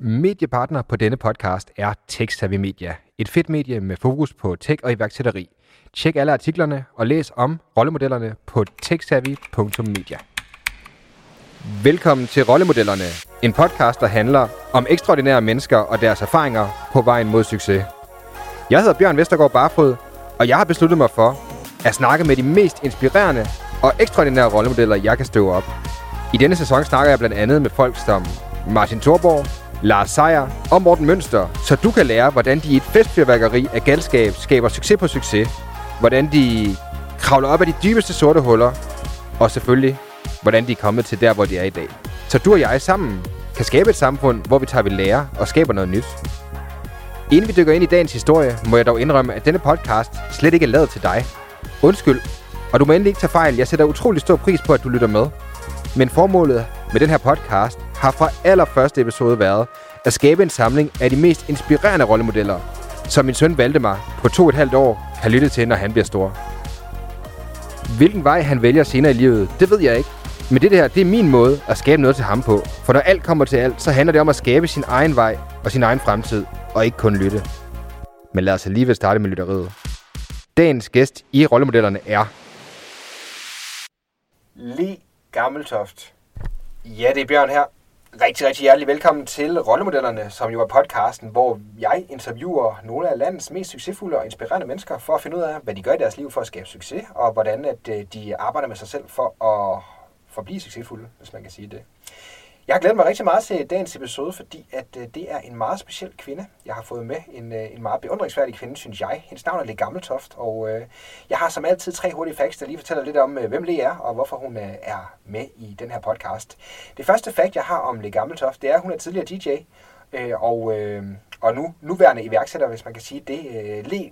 Mediepartner på denne podcast er TechSavvy Media. Et fedt medie med fokus på tech og iværksætteri. Tjek alle artiklerne og læs om rollemodellerne på techsavvy.media. Velkommen til Rollemodellerne, en podcast, der handler om ekstraordinære mennesker og deres erfaringer på vejen mod succes. Jeg hedder Bjørn Vestergaard Barfod, og jeg har besluttet mig for at snakke med de mest inspirerende og ekstraordinære rollemodeller, jeg kan støve op. I denne sæson snakker jeg blandt andet med folk som Martin Thorborg, Lars Seier og Morten Mønster, så du kan lære, hvordan de i et festfyrværkeri af galskab skaber succes på succes, hvordan de kravler op af de dybeste sorte huller, og selvfølgelig, hvordan de er kommet til der, hvor de er i dag. Så du og jeg sammen kan skabe et samfund, hvor vi tager ved lære og skaber noget nyt. Inden vi dykker ind i dagens historie, må jeg dog indrømme, at denne podcast slet ikke er lavet til dig. Undskyld, og du må endelig ikke tage fejl. Jeg sætter utrolig stor pris på, at du lytter med. Men formålet med den her podcast har fra allerførste episode været at skabe en samling af de mest inspirerende rollemodeller, som min søn Valdemar på to og et halvt år kan lytte til, når han bliver stor. Hvilken vej han vælger senere i livet, det ved jeg ikke. Men det her, det er min måde at skabe noget til ham på. For når alt kommer til alt, så handler det om at skabe sin egen vej og sin egen fremtid, og ikke kun lytte. Men lad os alligevel starte med lytteriet. Dagens gæst i rollemodellerne er... Li Gammeltoft. Ja, det er Bjørn her. Rigtig, rigtig hjertelig velkommen til Rollemodellerne, som jo er podcasten, hvor jeg interviewer nogle af landets mest succesfulde og inspirerende mennesker for at finde ud af, hvad de gør i deres liv for at skabe succes, og hvordan at øh, de arbejder med sig selv for at forblive succesfulde, hvis man kan sige det. Jeg glæder mig rigtig meget til dagens episode, fordi at øh, det er en meget speciel kvinde, jeg har fået med. En, øh, en meget beundringsværdig kvinde, synes jeg. Hendes navn er Le Gammeltoft, og øh, jeg har som altid tre hurtige facts, der lige fortæller lidt om, øh, hvem Le er, og hvorfor hun øh, er med i den her podcast. Det første fact, jeg har om Le Gammeltoft, det er, at hun er tidligere DJ, øh, og, øh, og nu nuværende iværksætter, hvis man kan sige det. Øh, Le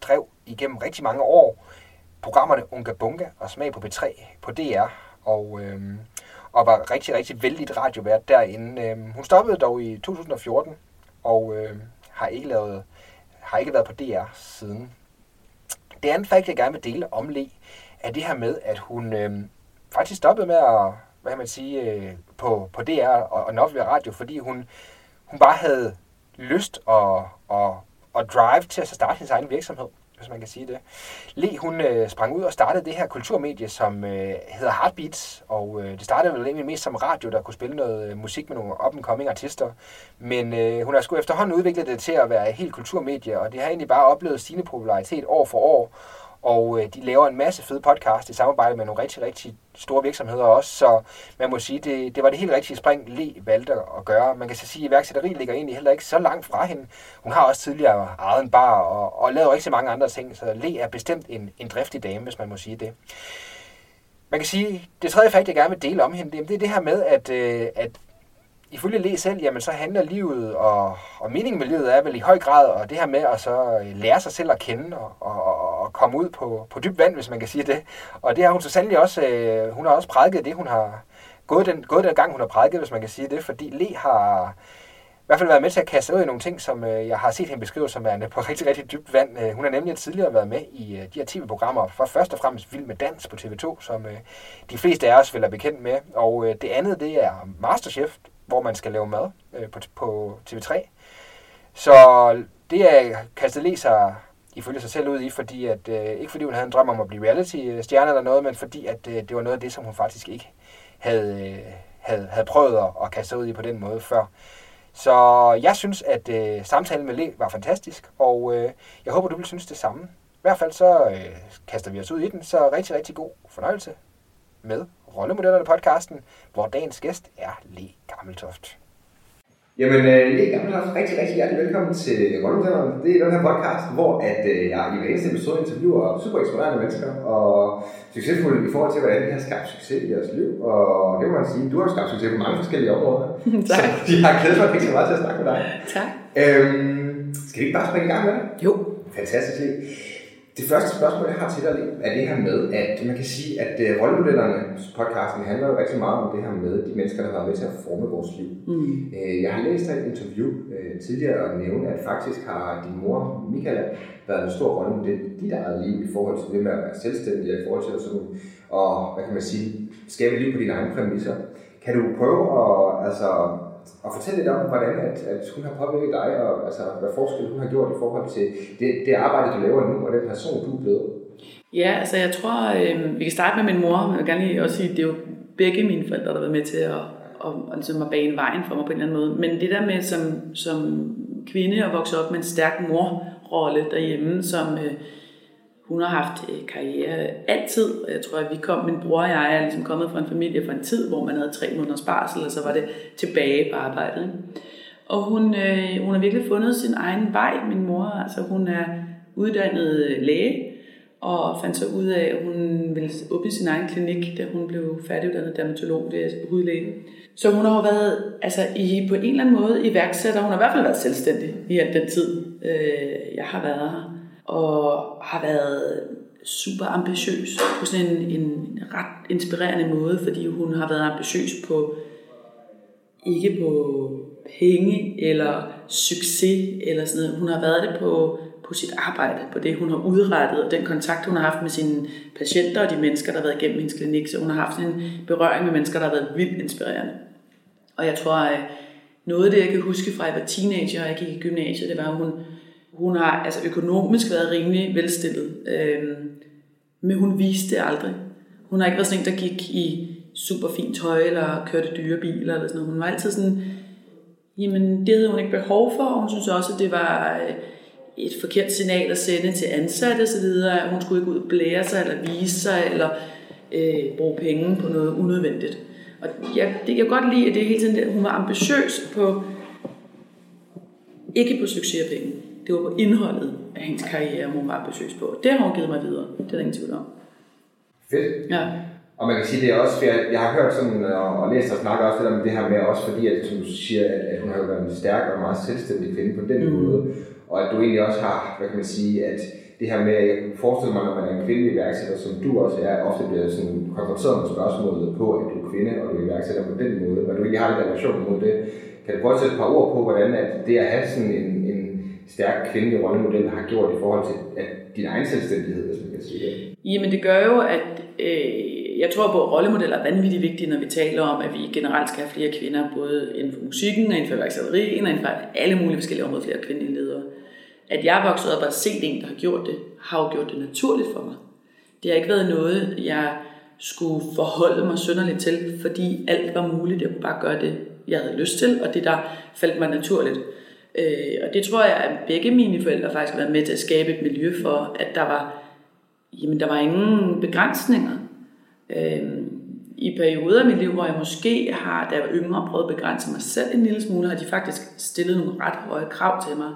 drev igennem rigtig mange år programmerne Unga Bunga og Smag på B3 på DR, og... Øh, og var rigtig, rigtig vældig radiovært derinde. Øh, hun stoppede dog i 2014, og øh, har, ikke lavet, har ikke været på DR siden. Det andet fakt, jeg gerne vil dele om Le, er det her med, at hun øh, faktisk stoppede med at, hvad kan man sige, øh, på, på DR og, og den radio, fordi hun, hun bare havde lyst og, og, og drive til at starte sin egen virksomhed hvis man kan sige det. Le, hun øh, sprang ud og startede det her kulturmedie, som øh, hedder Heartbeats, og øh, det startede vel egentlig mest som radio, der kunne spille noget øh, musik med nogle up-and-coming artister. Men øh, hun har sgu efterhånden udviklet det til at være helt kulturmedie, og det har egentlig bare oplevet sine popularitet år for år. Og øh, de laver en masse fede podcast i samarbejde med nogle rigtig, rigtig store virksomheder også. Så man må sige, det, det var det helt rigtige spring, Le valgte at gøre. Man kan så sige, at iværksætteri ligger egentlig heller ikke så langt fra hende. Hun har også tidligere ejet en bar og, og lavet rigtig mange andre ting. Så Le er bestemt en, en driftig dame, hvis man må sige det. Man kan sige, det tredje fakt, jeg gerne vil dele om hende, det er det her med, at, øh, at ifølge Le selv, jamen så handler livet, og, og meningen med livet er vel i høj grad, og det her med at så øh, lære sig selv at kende, og, og komme ud på, på dybt vand, hvis man kan sige det. Og det har hun så sandelig også, øh, hun har også prædiket det, hun har gået den, gået den gang, hun har prædiket, hvis man kan sige det, fordi Le har i hvert fald været med til at kaste ud i nogle ting, som øh, jeg har set hende beskrive som værende på rigtig, rigtig dybt vand. Øh, hun har nemlig tidligere været med i øh, de her tv-programmer, for først og fremmest Vild med Dans på TV2, som øh, de fleste af os vil være bekendt med. Og øh, det andet, det er Masterchef, hvor man skal lave mad øh, på, på TV3. Så det er kastet læser ifølge sig selv ud i, fordi at, øh, ikke fordi hun havde en drøm om at blive reality-stjerne eller noget, men fordi at øh, det var noget af det, som hun faktisk ikke havde, øh, havde, havde prøvet at, at kaste sig ud i på den måde før. Så jeg synes, at øh, samtalen med Le var fantastisk, og øh, jeg håber, du vil synes det samme. I hvert fald så øh, kaster vi os ud i den, så rigtig, rigtig god fornøjelse med Rollemodellerne podcasten, hvor dagens gæst er Le Gammeltoft. Jamen, uh, Le Gammeltoft, rigtig, rigtig hjertelig velkommen til Rollemodellerne. Det er den her podcast, hvor at, uh, jeg i hver eneste episode interviewer super inspirerende mennesker og succesfulde i forhold til, hvordan de har skabt succes i deres liv. Og det må man sige, du har skabt succes på mange forskellige områder. tak. Så de har glædet mig rigtig meget til at snakke med dig. Tak. Øhm, skal vi ikke bare springe i gang med det? Jo. Fantastisk. Det første spørgsmål, jeg har til dig, er det her med, at man kan sige, at uh, rollemodellerne podcasten handler jo rigtig meget om det her med de mennesker, der har været med til at forme vores liv. Mm. Uh, jeg har læst et interview uh, tidligere og nævne, at faktisk har din mor, Michaela, været en stor rollemodel i dit eget liv i forhold til det med at være selvstændig, i forhold til at sådan, og, hvad kan man sige, skabe liv på dine egne præmisser. Kan du prøve at altså, og fortælle lidt om, hvordan at, at hun har påvirket dig, og altså, hvad forskel hun har gjort i forhold til det, det arbejde, du laver nu, og den person, du er blevet. Ja, altså jeg tror, øh, vi kan starte med min mor. Jeg vil gerne lige også sige, det er jo begge mine forældre, der har været med til at, og, og ligesom at bane vejen for mig på en eller anden måde. Men det der med som, som kvinde at vokse op med en stærk morrolle derhjemme, som øh, hun har haft øh, karriere altid. Jeg tror, at vi kom, min bror og jeg er ligesom kommet fra en familie fra en tid, hvor man havde tre måneders barsel, og så var det tilbage på arbejdet. Ikke? Og hun, øh, hun har virkelig fundet sin egen vej, min mor. Altså hun er uddannet øh, læge, og fandt så ud af, at hun ville åbne sin egen klinik, da hun blev færdiguddannet dermatolog, det er hudlæge. Så hun har jo været altså, i, på en eller anden måde iværksætter. Hun har i hvert fald været selvstændig i al den tid, øh, jeg har været her og har været super ambitiøs på sådan en, en ret inspirerende måde, fordi hun har været ambitiøs på ikke på penge eller succes eller sådan noget. Hun har været det på, på sit arbejde, på det hun har udrettet, og den kontakt hun har haft med sine patienter og de mennesker, der har været igennem hendes klinik. Så hun har haft en berøring med mennesker, der har været vildt inspirerende. Og jeg tror, at noget af det, jeg kan huske fra, at jeg var teenager og jeg gik i gymnasiet, det var, at hun, hun har altså økonomisk været rimelig velstillet, øh, men hun viste det aldrig. Hun har ikke været sådan en, der gik i super fint tøj eller kørte dyre biler eller sådan noget. Hun var altid sådan, jamen det havde hun ikke behov for, og hun synes også, at det var øh, et forkert signal at sende til ansatte osv., at hun skulle ikke ud og blære sig eller vise sig eller øh, bruge penge på noget unødvendigt. Og jeg, det, jeg kan godt lide, at det hele tiden, at hun var ambitiøs på, ikke på succes og penge. Det var på indholdet af hendes karriere, hun var ambitiøs på. Det har hun givet mig videre. Det er der ingen tvivl om. Fedt. Ja. Og man kan sige, det er også, jeg, jeg har hørt sådan, og, og læst og snakket også lidt om det her med, også fordi, at, du siger, at, at hun har været en stærk og meget selvstændig kvinde på den mm. måde, og at du egentlig også har, hvad kan man sige, at det her med, jeg kan forestille mig, når man er en kvindelig iværksætter, som du også er, ofte bliver sådan konfronteret med spørgsmålet på, at du er kvinde, og du er iværksætter på den måde, og du ikke har en relation mod det. Kan du prøve at sætte et par ord på, hvordan at det at have sådan en, en stærk kvindelig rollemodel har gjort i forhold til at din egen selvstændighed, hvis man kan sige det? Jamen det gør jo, at øh, jeg tror på, at rollemodeller er vanvittigt vigtige, når vi taler om, at vi generelt skal have flere kvinder, både inden for musikken, og inden for værksætterien, og inden for alle mulige forskellige områder, flere kvindelige ledere. At jeg er vokset op og set en, der har gjort det, har jo gjort det naturligt for mig. Det har ikke været noget, jeg skulle forholde mig sønderligt til, fordi alt var muligt. Jeg kunne bare gøre det, jeg havde lyst til, og det der faldt mig naturligt. Øh, og det tror jeg, at begge mine forældre faktisk har været med til at skabe et miljø for, at der var, jamen, der var ingen begrænsninger. Øh, I perioder af mit liv, hvor jeg måske har, da jeg var yngre, prøvet at begrænse mig selv en lille smule, har de faktisk stillet nogle ret høje krav til mig.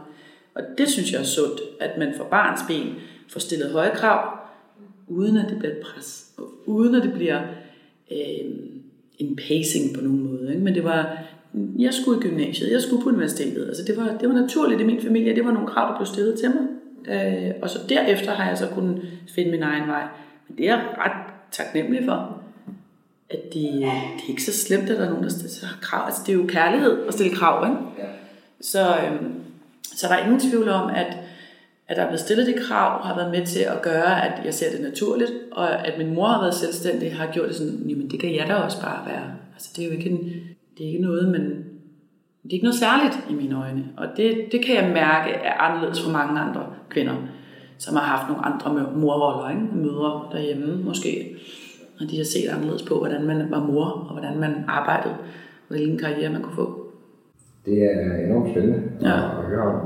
Og det synes jeg er sundt, at man for barns ben får stillet høje krav, uden at det bliver et pres, og uden at det bliver øh, en pacing på nogen måde. Ikke? Men det var, jeg skulle i gymnasiet, jeg skulle på universitetet. Altså det, var, det var naturligt i min familie, det var nogle krav, der blev stillet til mig. Øh, og så derefter har jeg så kunnet finde min egen vej. Men det er jeg ret taknemmelig for, at det, det er ikke så slemt, at der er nogen, der stiller krav. Altså det er jo kærlighed at stille krav, ikke? Så, øh, så der er ingen tvivl om, at, at der er blevet stillet de krav, har været med til at gøre, at jeg ser det naturligt, og at min mor har været selvstændig, har gjort det sådan, jamen det kan jeg da også bare være. Altså det er jo ikke, en, det er ikke noget, men det er ikke noget særligt i mine øjne. Og det, det kan jeg mærke er anderledes for mange andre kvinder, som har haft nogle andre morroller, ikke? mødre derhjemme måske. Og de har set anderledes på, hvordan man var mor, og hvordan man arbejdede, og hvilken karriere man kunne få det er enormt spændende ja. at, høre om,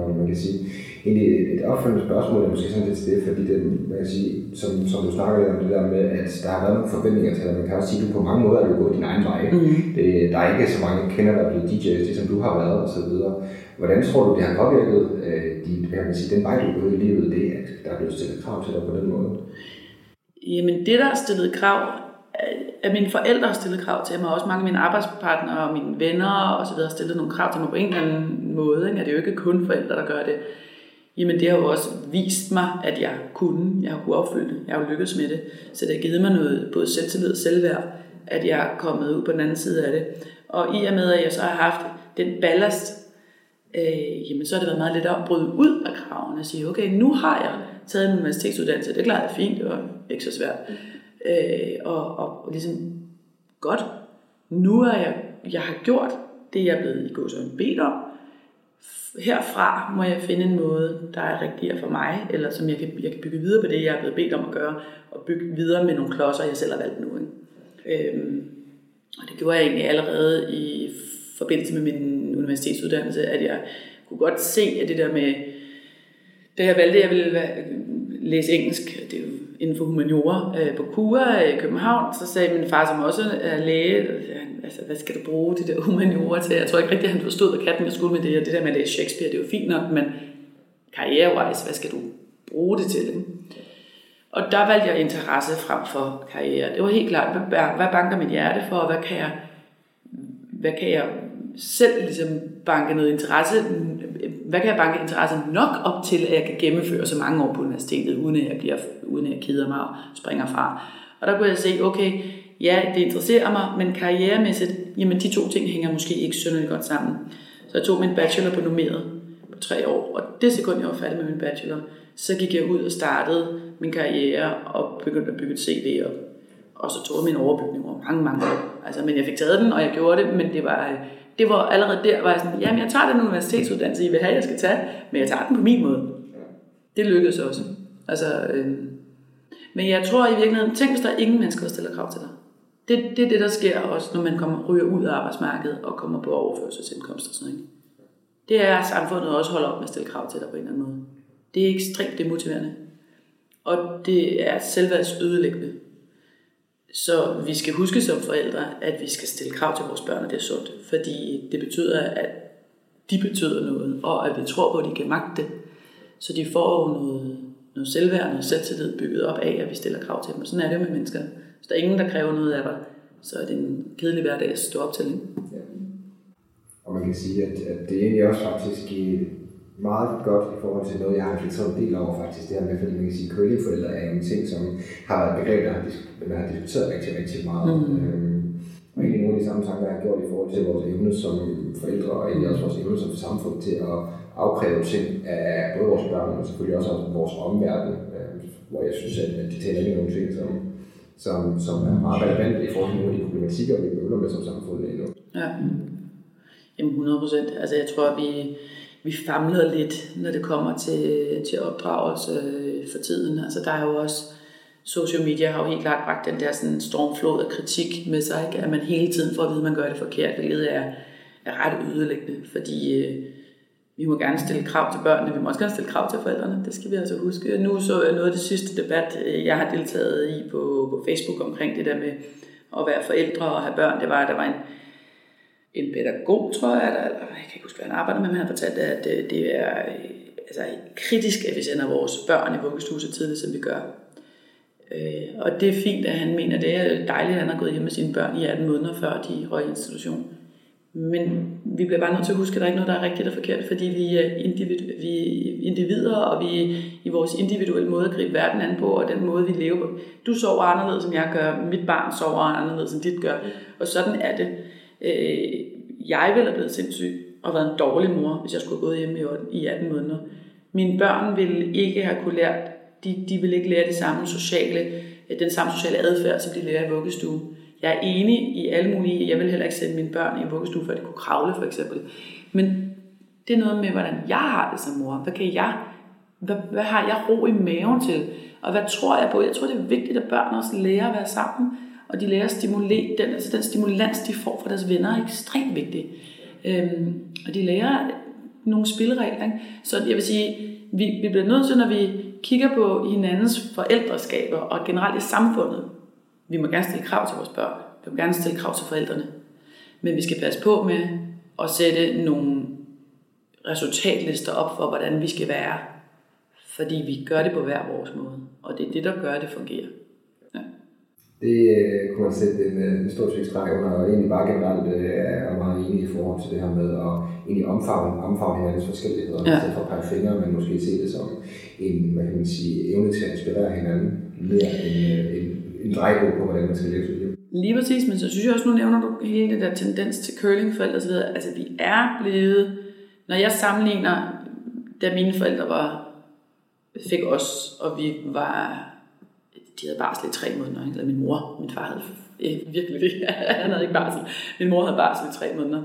og man kan sige, egentlig et opfølgende spørgsmål er måske sådan lidt det, fordi det, man kan sige, som, som du snakker lidt om det der med, at der har været nogle forventninger til dig, man kan også sige, at du på mange måder er du gået din egen vej. Mm. Det, der er ikke så mange kvinder, der er blevet DJ's, det som du har været og så videre. Hvordan tror du, det har påvirket øh, de, kan man sige, den vej, du er gået i livet, det at der er blevet stillet krav til dig på den måde? Jamen det, der er stillet krav, at mine forældre har stillet krav til mig, og også mange af mine arbejdspartnere og mine venner og så videre har stillet nogle krav til mig på en eller anden måde. Ikke? Det er jo ikke kun forældre, der gør det. Jamen det har jo også vist mig, at jeg kunne, jeg har kunne opfylde det, jeg har jo lykkedes med det. Så det har givet mig noget, både selvtillid og selvværd, at jeg er kommet ud på den anden side af det. Og i og med, at jeg så har haft den ballast, øh, jamen så har det været meget lettere at bryde ud af kravene og sige, okay, nu har jeg taget en universitetsuddannelse, det klarede jeg fint, det var ikke så svært mm øh, og, og, og ligesom, godt, nu er jeg, jeg har gjort det er jeg blevet i gåsøjne bedt om. Herfra må jeg finde en måde, der er rigtigere for mig, eller som jeg kan, jeg kan bygge videre på det, jeg er blevet bedt om at gøre, og bygge videre med nogle klodser, jeg selv har valgt nu. Ikke? Øhm, og det gjorde jeg egentlig allerede i forbindelse med min universitetsuddannelse, at jeg kunne godt se, at det der med, da jeg valgte, at jeg ville øh, læse engelsk, det er inden for humaniora øh, på KUA i København, så sagde min far, som også er læge, altså, hvad skal du bruge det der humaniora til? Jeg tror ikke rigtig, at han forstod, hvad katten jeg skulle med det, og det der med at læse Shakespeare, det er jo fint nok, men karrierewise, hvad skal du bruge det til? Og der valgte jeg interesse frem for karriere. Det var helt klart, hvad banker mit hjerte for, og hvad kan jeg, hvad kan jeg selv ligesom banke noget interesse, hvad kan jeg banke interesse nok op til, at jeg kan gennemføre så mange år på universitetet, uden at jeg, bliver, uden at jeg keder mig og springer fra. Og der kunne jeg se, okay, ja, det interesserer mig, men karrieremæssigt, jamen de to ting hænger måske ikke synderligt godt sammen. Så jeg tog min bachelor på nummeret på tre år, og det sekund, jeg var færdig med min bachelor, så gik jeg ud og startede min karriere og begyndte at bygge et CV op. Og så tog jeg min overbygning over mange, mange år. Altså, men jeg fik taget den, og jeg gjorde det, men det var, øh, det var allerede der, var jeg sådan, jamen jeg tager den universitetsuddannelse, I vil have, jeg skal tage, men jeg tager den på min måde. Det lykkedes også. Altså, øh, men jeg tror i virkeligheden, tænk hvis der er ingen mennesker, der stiller krav til dig. Det, det er det, der sker også, når man kommer, ryger ud af arbejdsmarkedet og kommer på overførselsindkomst og sådan noget. Det er, at samfundet også holder op med at stille krav til dig på en eller anden måde. Det er ekstremt demotiverende. Og det er selvværdsødelæggende. Så vi skal huske som forældre, at vi skal stille krav til vores børn, og det er sundt. Fordi det betyder, at de betyder noget, og at vi tror på, at de kan magte det. Så de får jo noget, noget selvværd, noget selvtillid bygget op af, at vi stiller krav til dem. Og sådan er det med mennesker. Hvis der er ingen, der kræver noget af dig, så er det en kedelig hverdag at stå op til. Ja. Og man kan sige, at, at det er egentlig også faktisk meget godt i forhold til noget, jeg har reflekteret en del over faktisk. Det her med, fordi man kan sige, at curlingforældre er en ting, som har været et begreb, der har, man har diskuteret rigtig, rigtig meget. Mm. Øhm, og egentlig nogle af de samme tanker, jeg har gjort i forhold til vores evne som forældre, og egentlig også vores evne som samfund til at afkræve ting af både vores børn, men selvfølgelig også af vores omverden, øh, hvor jeg synes, at de taler ind i nogle ting, som, som, som er meget relevante i forhold til nogle af de problematikker, vi møder med som samfund lige nu. Ja. Jamen 100 procent. Altså jeg tror, at vi, vi famler lidt, når det kommer til, til opdragelse øh, for tiden. Altså der er jo også, social media har jo helt klart bragt den der sådan stormflod af kritik med sig, ikke? at man hele tiden får at vide, at man gør det forkert, hvilket er, er ret ødelæggende, fordi øh, vi må gerne stille krav til børnene, vi må også gerne stille krav til forældrene, det skal vi altså huske. Nu så jeg noget af det sidste debat, øh, jeg har deltaget i på, på Facebook omkring det der med at være forældre og have børn, det var, at der var en, en pædagog, tror jeg, eller, jeg kan ikke huske, hvad han arbejder med, men han fortalte, at øh, det er altså, kritisk, at vi sender vores børn i vuggestue så tidligt, som vi gør. Øh, og det er fint, at han mener, det er dejligt, at han har gået hjem med sine børn i 18 måneder, før de røg i institution. Men vi bliver bare nødt til at huske, at der er ikke noget, der er rigtigt og forkert, fordi vi er, individ, vi er individer, og vi i vores individuelle måde at gribe verden an på, og den måde, vi lever på. Du sover anderledes, som jeg gør. Mit barn sover anderledes, end dit gør. Og sådan er det. Øh, jeg ville have blevet sindssyg og været en dårlig mor, hvis jeg skulle have gået hjemme i 18 måneder. Mine børn ville ikke have kunne lært, de, de ville ikke lære det samme sociale, øh, den samme sociale adfærd, som de lærer i vuggestue. Jeg er enig i alle mulige, jeg vil heller ikke sende mine børn i vuggestue, før de kunne kravle for eksempel. Men det er noget med, hvordan jeg har det som mor. Hvad kan jeg, hvad, hvad har jeg ro i maven til? Og hvad tror jeg på? Jeg tror, det er vigtigt, at børn også lærer at være sammen og de lærer at stimulere, den, altså den stimulans, de får fra deres venner, er ekstremt vigtig. Øhm, og de lærer nogle spilleregler. Ikke? Så jeg vil sige, vi, vi bliver nødt til, når vi kigger på hinandens forældreskaber og generelt i samfundet, vi må gerne stille krav til vores børn, vi må gerne stille krav til forældrene, men vi skal passe på med at sætte nogle resultatlister op for, hvordan vi skal være, fordi vi gør det på hver vores måde, og det er det, der gør, at det fungerer. Det øh, kunne man sætte en, øh, en stor streg under, og egentlig bare generelt øh, er meget enig i forhold til det her med at egentlig omfavne, omfavne hinandens forskelligheder, ja. i for at pege fingre, men måske se det som en, hvad kan man sige, evne til at inspirere hinanden mere end øh, en, en drejebog på, hvordan man skal leve sit liv. Lige præcis, men så synes jeg også, nu nævner du hele det der tendens til curlingforældre osv. Altså vi er blevet, når jeg sammenligner, da mine forældre var, fik os, og vi var de havde barsel i tre måneder, eller min mor, min far havde virkelig det, han havde ikke barsel, min mor havde barsel i tre måneder.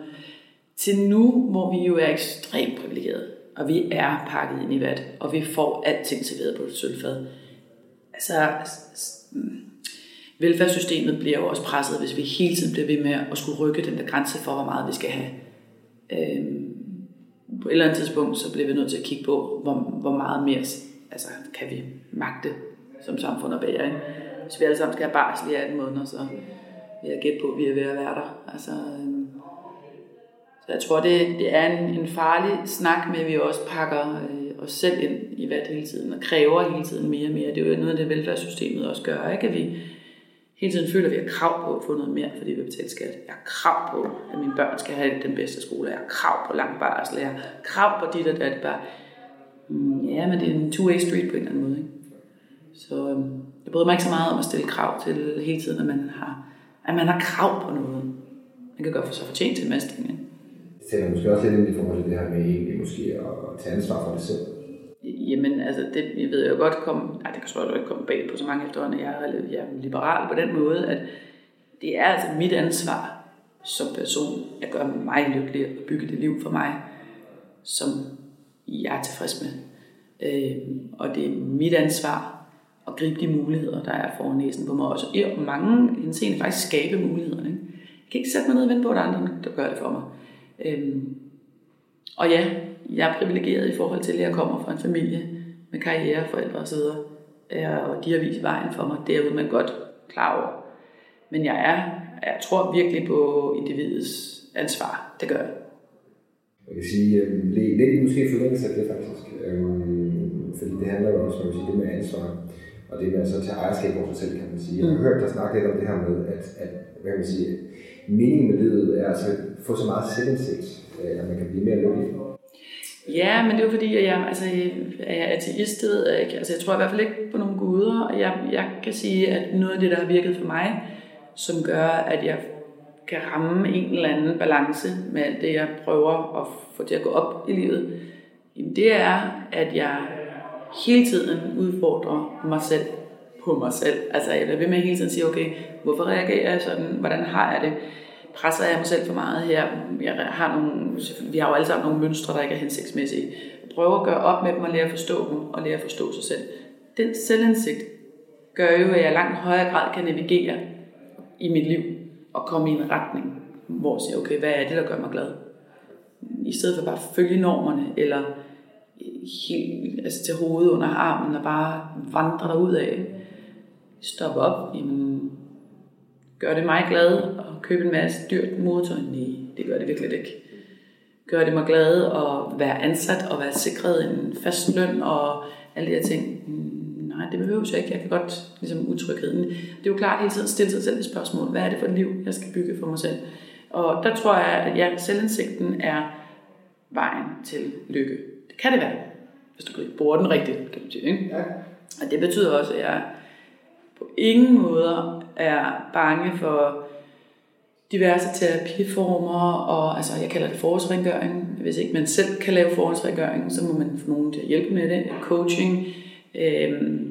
til nu, hvor vi jo er ekstremt privilegerede, og vi er pakket ind i vat, og vi får alting serveret på et sølvfad. Altså, mm, velfærdssystemet bliver jo også presset, hvis vi hele tiden bliver ved med at skulle rykke den der grænse for, hvor meget vi skal have. Øhm, på et eller andet tidspunkt, så bliver vi nødt til at kigge på, hvor, hvor meget mere altså, kan vi magte som samfund og bære. Ikke? Hvis vi alle sammen skal have barsel i 18 måneder, så vil jeg gætte på, at vi er ved at være der. Altså, øhm, så jeg tror, det, det er en, en farlig snak med, at vi også pakker øh, os selv ind i hvad hele tiden, og kræver hele tiden mere og mere. Det er jo noget af det, velfærdssystemet også gør, ikke? at vi hele tiden føler, at vi har krav på at få noget mere, fordi vi betaler skat. Jeg har krav på, at mine børn skal have den bedste skole. Jeg har krav på lang barsel. Jeg har krav på dit og dat. Bare, mm, ja, men det er en two-way street på en eller anden måde. Ikke? Så øhm, jeg bryder mig ikke så meget om at stille krav til hele tiden, at man har, at man har krav på noget. Man kan godt få så fortjent til en masse ting. Det sætter måske også lidt ind i forhold til det her med egentlig måske at tage ansvar for det selv. Jamen, altså, det jeg ved jeg jo godt komme, nej, det kan jeg ikke komme bag på så mange efterhånden, jeg er, jeg er liberal på den måde, at det er altså mit ansvar som person at gøre mig lykkelig og bygge det liv for mig, som jeg er tilfreds med. Øh, og det er mit ansvar at gribe de muligheder, der er foran næsen på mig. Også i mange henseende faktisk skabe mulighederne. Ikke? Jeg kan ikke sætte mig ned og vente på, at andre der gør det for mig. Øhm, og ja, jeg er privilegeret i forhold til, at jeg kommer fra en familie med karriere, forældre osv. Øh, og de har vist vejen for mig. Det er man godt klar over. Men jeg er, jeg tror virkelig på individets ansvar. Det gør jeg. Jeg kan sige, øhm, det er lidt måske forlængelse af det faktisk. Øh, fordi det handler jo også om det med ansvar. Og det med at så tage ejerskab over sig selv, kan man sige. Jeg har mm. hørt dig snakke lidt om det her med, at, at hvad kan man sige, meningen med livet er altså at få så meget selvindsigt, øh, at man kan blive mere lykkelig. Ja, men det er jo fordi, at jeg, altså, er jeg ateist, det ved jeg ikke. Altså, jeg tror i hvert fald ikke på nogle guder, og jeg, jeg kan sige, at noget af det, der har virket for mig, som gør, at jeg kan ramme en eller anden balance med alt det, jeg prøver at få til at gå op i livet, det er, at jeg hele tiden udfordrer mig selv på mig selv. Altså jeg bliver ved med at hele tiden sige, okay, hvorfor reagerer jeg sådan? Hvordan har jeg det? presser jeg mig selv for meget her. Jeg har nogle, vi har jo alle sammen nogle mønstre, der ikke er hensigtsmæssige. Jeg prøver at gøre op med dem og lære at forstå dem og lære at forstå sig selv. Den selvindsigt gør jo, at jeg langt højere grad kan navigere i mit liv og komme i en retning, hvor jeg siger, okay, hvad er det, der gør mig glad? I stedet for bare at følge normerne, eller helt altså til hovedet under armen og bare vandre derud af. Stop op, jamen, gør det mig glad købe en masse dyrt motor? Nej, det gør det virkelig ikke. Gør det mig glad at være ansat og være sikret en fast løn og alle de her ting? Nej, det behøver jeg ikke. Jeg kan godt ligesom utrygheden. Det er jo klart hele tiden stille sig selv et spørgsmål. Hvad er det for et liv, jeg skal bygge for mig selv? Og der tror jeg, at ja, selvindsigten er vejen til lykke. Kan det være, hvis du bruger den rigtigt, kan du sige. Ikke? Ja. Og det betyder også, at jeg på ingen måder er bange for diverse terapiformer, og altså, jeg kalder det forårsrengøring. Hvis ikke man selv kan lave forårsrengøring, så må man få nogen til at hjælpe med det. Coaching, øhm,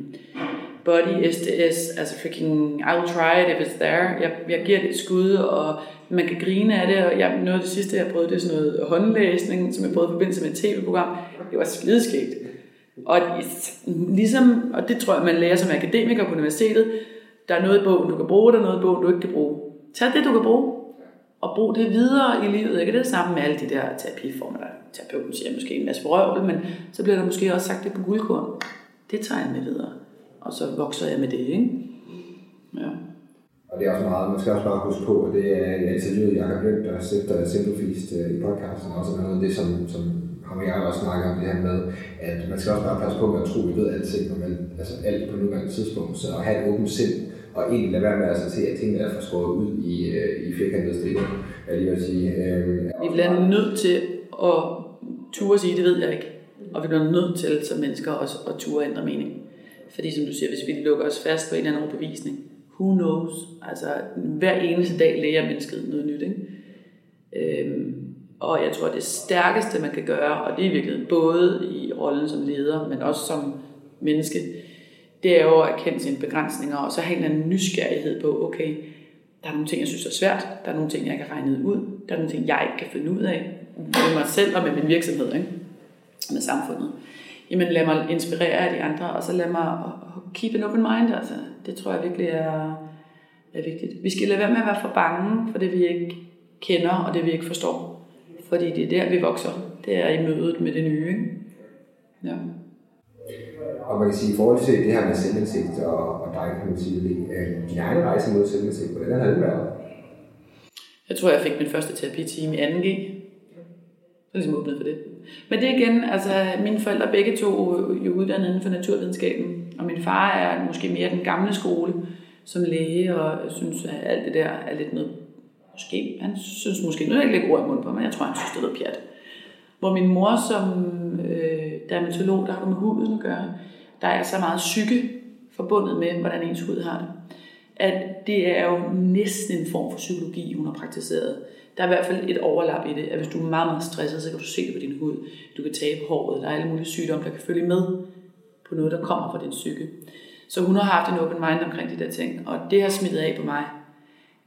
body SDS, altså freaking, I'll try it if it's there. Jeg, jeg giver det et skud, og man kan grine af det, og jeg, noget af det sidste, jeg prøvede, det er sådan noget håndlæsning, som jeg prøvede i forbindelse med et tv-program. Det var skideskægt. Og ligesom, og det tror jeg, man lærer som akademiker på universitetet, der er noget i bogen, du kan bruge, der er noget i bogen, du ikke kan bruge. Tag det, du kan bruge, og brug det videre i livet. Ikke det samme med alle de der terapiformer, der terapeuten siger måske en masse røvl, men så bliver der måske også sagt det på guldkorn. Det tager jeg med videre, og så vokser jeg med det, ikke? Ja. Og det er også meget, man skal også bare huske på, at det er interviewet Jacob Løn, der efter Simplefeast øh, i podcasten, også noget af det, som, som ham og jeg også snakker om det her med, at man skal også bare passe på med at tro, at vi ved alting om alt, altså alt på nuværende tidspunkt, så at have et åbent sind og egentlig lade være med at se, at tingene er for skåret ud i, øh, i firkantede stilling, jeg lige vil sige. Øh, vi bliver nødt til at ture sige, det ved jeg ikke. Og vi bliver nødt til som mennesker også at ture ændre mening. Fordi som du siger, hvis vi lukker os fast på en eller anden overbevisning, who knows? Altså hver eneste dag lærer mennesket noget nyt. Ikke? Øhm, og jeg tror, det stærkeste, man kan gøre, og det er virkelig både i rollen som leder, men også som menneske, det er jo at kende sine begrænsninger, og så have en eller anden nysgerrighed på, okay, der er nogle ting, jeg synes er svært, der er nogle ting, jeg ikke har regnet ud, Der er nogle ting, jeg ikke kan finde ud af med mig selv og med min virksomhed, ikke? med samfundet. Jamen lad mig inspirere af de andre, og så lad mig keep an open mind. Altså. Det tror jeg virkelig er, er vigtigt. Vi skal lade være med at være for bange for det, vi ikke kender, og det, vi ikke forstår. Fordi det er der, vi vokser. Det er i mødet med det nye. Ikke? Ja. Og man kan sige, i forhold til det her med selvindsigt og, og dig, kan man sige, øh, din egen rejse mod selvindsigt, hvordan har det været? Jeg tror, jeg fik min første terapitime i 2G. Så ligesom åbnet for det. Men det igen, altså mine forældre begge to øh, jo uddannet inden for naturvidenskaben, og min far er måske mere den gamle skole som læge, og synes, at alt det der er lidt noget, måske, han synes måske, nu er jeg ikke ord i munden på, men jeg tror, han synes, det er noget pjat. Hvor min mor som øh, dermatolog, der har med huden at gøre, der er så meget psyke forbundet med, hvordan ens hud har det. At det er jo næsten en form for psykologi, hun har praktiseret. Der er i hvert fald et overlap i det, at hvis du er meget, meget stresset, så kan du se det på din hud. Du kan tabe håret, der er alle mulige sygdomme, der kan følge med på noget, der kommer fra din psyke. Så hun har haft en open mind omkring de der ting, og det har smittet af på mig,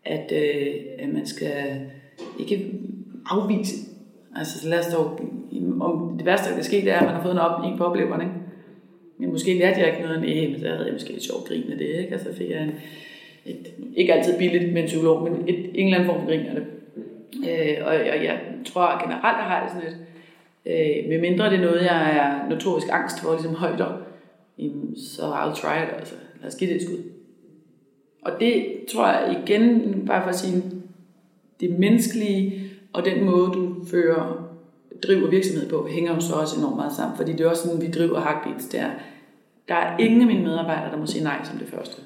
at, øh, at man skal ikke afvise. Altså lad os dog, om det værste, der kan ske, det er, at man har fået en, op, en på opleveren, ikke? Men måske lærte jeg ikke noget, nej, men der havde jeg måske et sjovt grin af det, ikke? Altså fik jeg en, et, ikke altid billigt med en psykolog, men et, en eller anden form for grin af det. Øh, og, og jeg tror generelt, jeg har det sådan lidt, øh, med mindre det er noget, jeg er notorisk angst for, ligesom højder, så I'll try it, altså. Lad os give det et skud. Og det tror jeg igen, bare for at sige, det menneskelige og den måde, du fører, driver virksomhed på, hænger jo så også enormt meget sammen. Fordi det er også sådan, vi driver Hackbeats. Der, der er ingen af mine medarbejdere, der må sige nej som det første.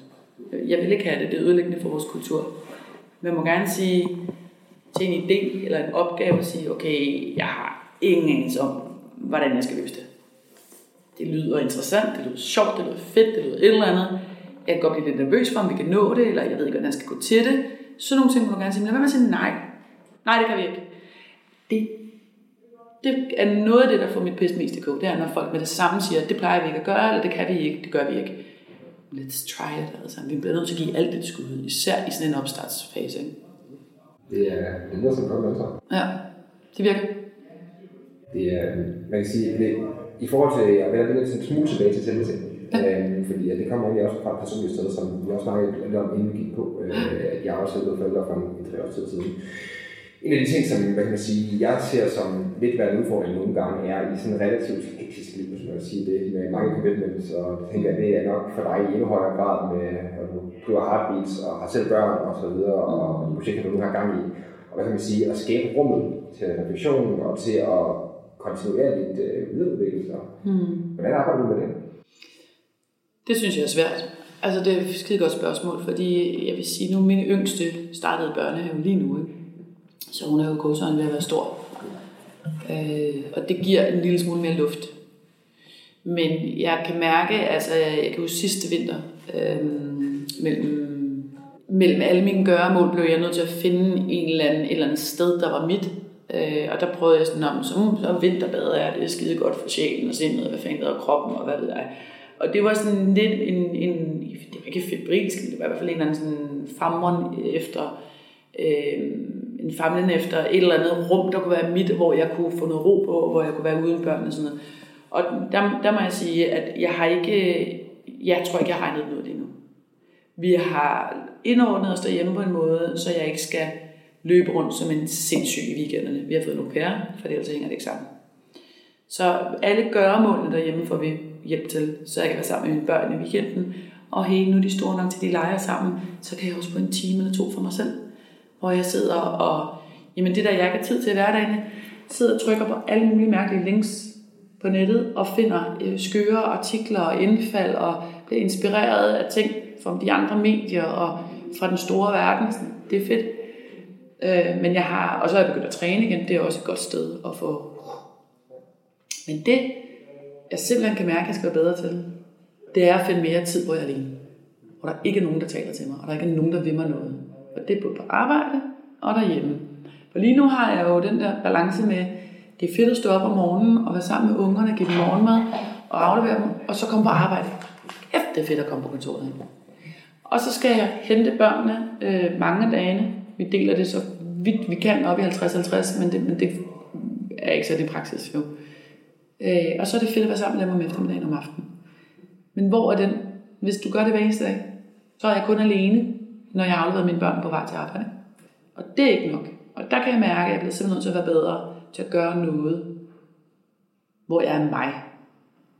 Jeg vil ikke have det, det er ødelæggende for vores kultur. Man må gerne sige til en idé eller en opgave, og sige, okay, jeg har ingen anelse om, hvordan jeg skal løse det det lyder interessant, det lyder sjovt, det lyder fedt, det lyder et eller andet. Jeg kan godt blive lidt nervøs for, om vi kan nå det, eller jeg ved ikke, hvordan jeg skal gå til det. Så nogle ting må du gerne sige, men lad være med at sige nej. Nej, det kan vi ikke. Det, det er noget af det, der får mit pisse mest i kog. Det er, når folk med det samme siger, det plejer vi ikke at gøre, eller det kan vi ikke, det gør vi ikke. Let's try it. Altså, vi bliver nødt til at give alt det skud, især i sådan en opstartsfase. Ikke? Det er, det er som godt Ja, det virker. Det er, man kan sige, det, i forhold til, jeg vil lidt en smule tilbage til selvtægt, ja. øh, fordi at det kommer egentlig også fra et personligt sted, som vi også snakkede lidt om, inden vi gik på, øh, at jeg også er blevet forældre for en tre tid siden. En af de ting, som hvad kan man sige, jeg ser som lidt værd en udfordring nogle gange, er i sådan en relativt hektisk liv, hvis man sige det, med mange commitments, og jeg tænker, at det er nok for dig i endnu højere grad med, at du har heartbeats og har selv børn og så videre, og de projekter, du nu har gang i. Og hvad kan man sige, at skabe rummet til refleksion og til at kontinuerligt øh, videreudvikle sig. Mm. Hvordan arbejder du med det? Det synes jeg er svært. Altså det er et skide godt spørgsmål, fordi jeg vil sige, nu min yngste startede børnehave lige nu, ikke? Så hun er jo kurseren ved at være stor. Øh, og det giver en lille smule mere luft. Men jeg kan mærke, altså jeg kan huske sidste vinter, øh, mellem, mellem alle mine gøremål blev jeg nødt til at finde en eller anden, et eller andet sted, der var mit, Øh, og der prøvede jeg sådan om, så, så vinterbad er det er skide godt for sjælen og sindet, hvad fanden og kroppen og hvad ved jeg. Og det var sådan lidt en, en det var ikke febrilsk, men det var i hvert fald en eller anden sådan famren efter, øh, en famlen efter et eller andet rum, der kunne være mit, hvor jeg kunne få noget ro på, hvor jeg kunne være uden børn og sådan noget. Og der, der må jeg sige, at jeg har ikke, jeg tror ikke, jeg har regnet noget endnu. Vi har indordnet os derhjemme på en måde, så jeg ikke skal løbe rundt som en sindssyg i weekenderne. Vi har fået en au pair, for ellers hænger det ikke sammen. Så alle gøremålene derhjemme får vi hjælp til, så jeg kan være sammen med mine børn i weekenden. Og hey, nu er de store nok til, de leger sammen, så kan jeg også få en time eller to for mig selv. Hvor jeg sidder og, jamen det der jeg ikke har tid til i hverdagen, sidder og trykker på alle mulige mærkelige links på nettet og finder øh, skøre artikler og indfald og bliver inspireret af ting fra de andre medier og fra den store verden. Det er fedt. Øh, men jeg har, og så er jeg begyndt at træne igen, det er også et godt sted at få. Men det, jeg simpelthen kan mærke, at jeg skal være bedre til, det er at finde mere tid, hvor jeg er alene. Hvor der ikke er nogen, der taler til mig, og der ikke er nogen, der vil mig noget. Og det er både på arbejde og derhjemme. For lige nu har jeg jo den der balance med, det er fedt at stå op om morgenen og være sammen med ungerne, give dem morgenmad og aflevere dem, og så komme på arbejde. Efter det er fedt at komme på kontoret. Og så skal jeg hente børnene øh, mange dage vi deler det så vidt vi kan op i 50-50, men det, men det er ikke så det praksis jo. Øh, og så er det fedt at være sammen med dem om eftermiddagen om aftenen. Men hvor er den, hvis du gør det hver eneste dag, så er jeg kun alene, når jeg har afleveret mine børn på vej til arbejde. Og det er ikke nok. Og der kan jeg mærke, at jeg bliver simpelthen nødt til at være bedre til at gøre noget, hvor jeg er mig.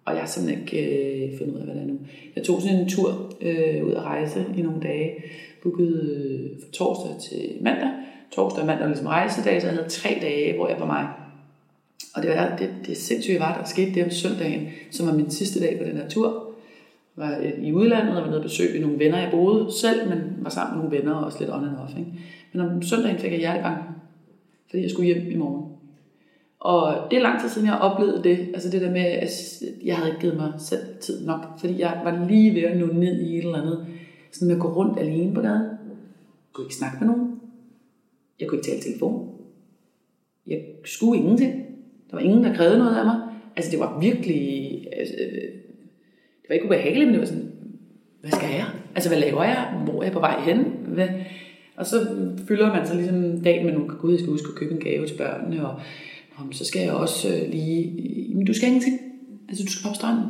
Og jeg har simpelthen ikke øh, fundet ud af, hvad det er nu. Jeg tog sådan en tur øh, ud at rejse i nogle dage. Bookede øh, fra torsdag til mandag. Torsdag og mandag var ligesom rejsedag, så jeg havde tre dage, hvor jeg var mig. Og det, var, det, det sindssygt var, der skete det om søndagen, som var min sidste dag på den her tur. Var øh, i udlandet og var nede og besøge nogle venner. Jeg boede selv, men var sammen med nogle venner og også lidt on and off. Ikke? Men om søndagen fik jeg hjertebanken, fordi jeg skulle hjem i morgen. Og det er lang tid siden, jeg oplevede det. Altså det der med, at jeg havde ikke givet mig selv tid nok. Fordi jeg var lige ved at nå ned i et eller andet. Sådan med at gå rundt alene på gaden. Jeg kunne ikke snakke med nogen. Jeg kunne ikke tale telefon. Jeg skulle ingenting. Der var ingen, der krævede noget af mig. Altså det var virkelig... Altså, det var ikke ubehageligt, men det var sådan, hvad skal jeg? Altså hvad laver jeg? Hvor er jeg på vej hen? Hvad? Og så fylder man sig ligesom dagen med nogle, gud, jeg skal huske at købe en gave til børnene, og om, så skal jeg også øh, lige, men du skal ingenting. Altså du skal på stranden.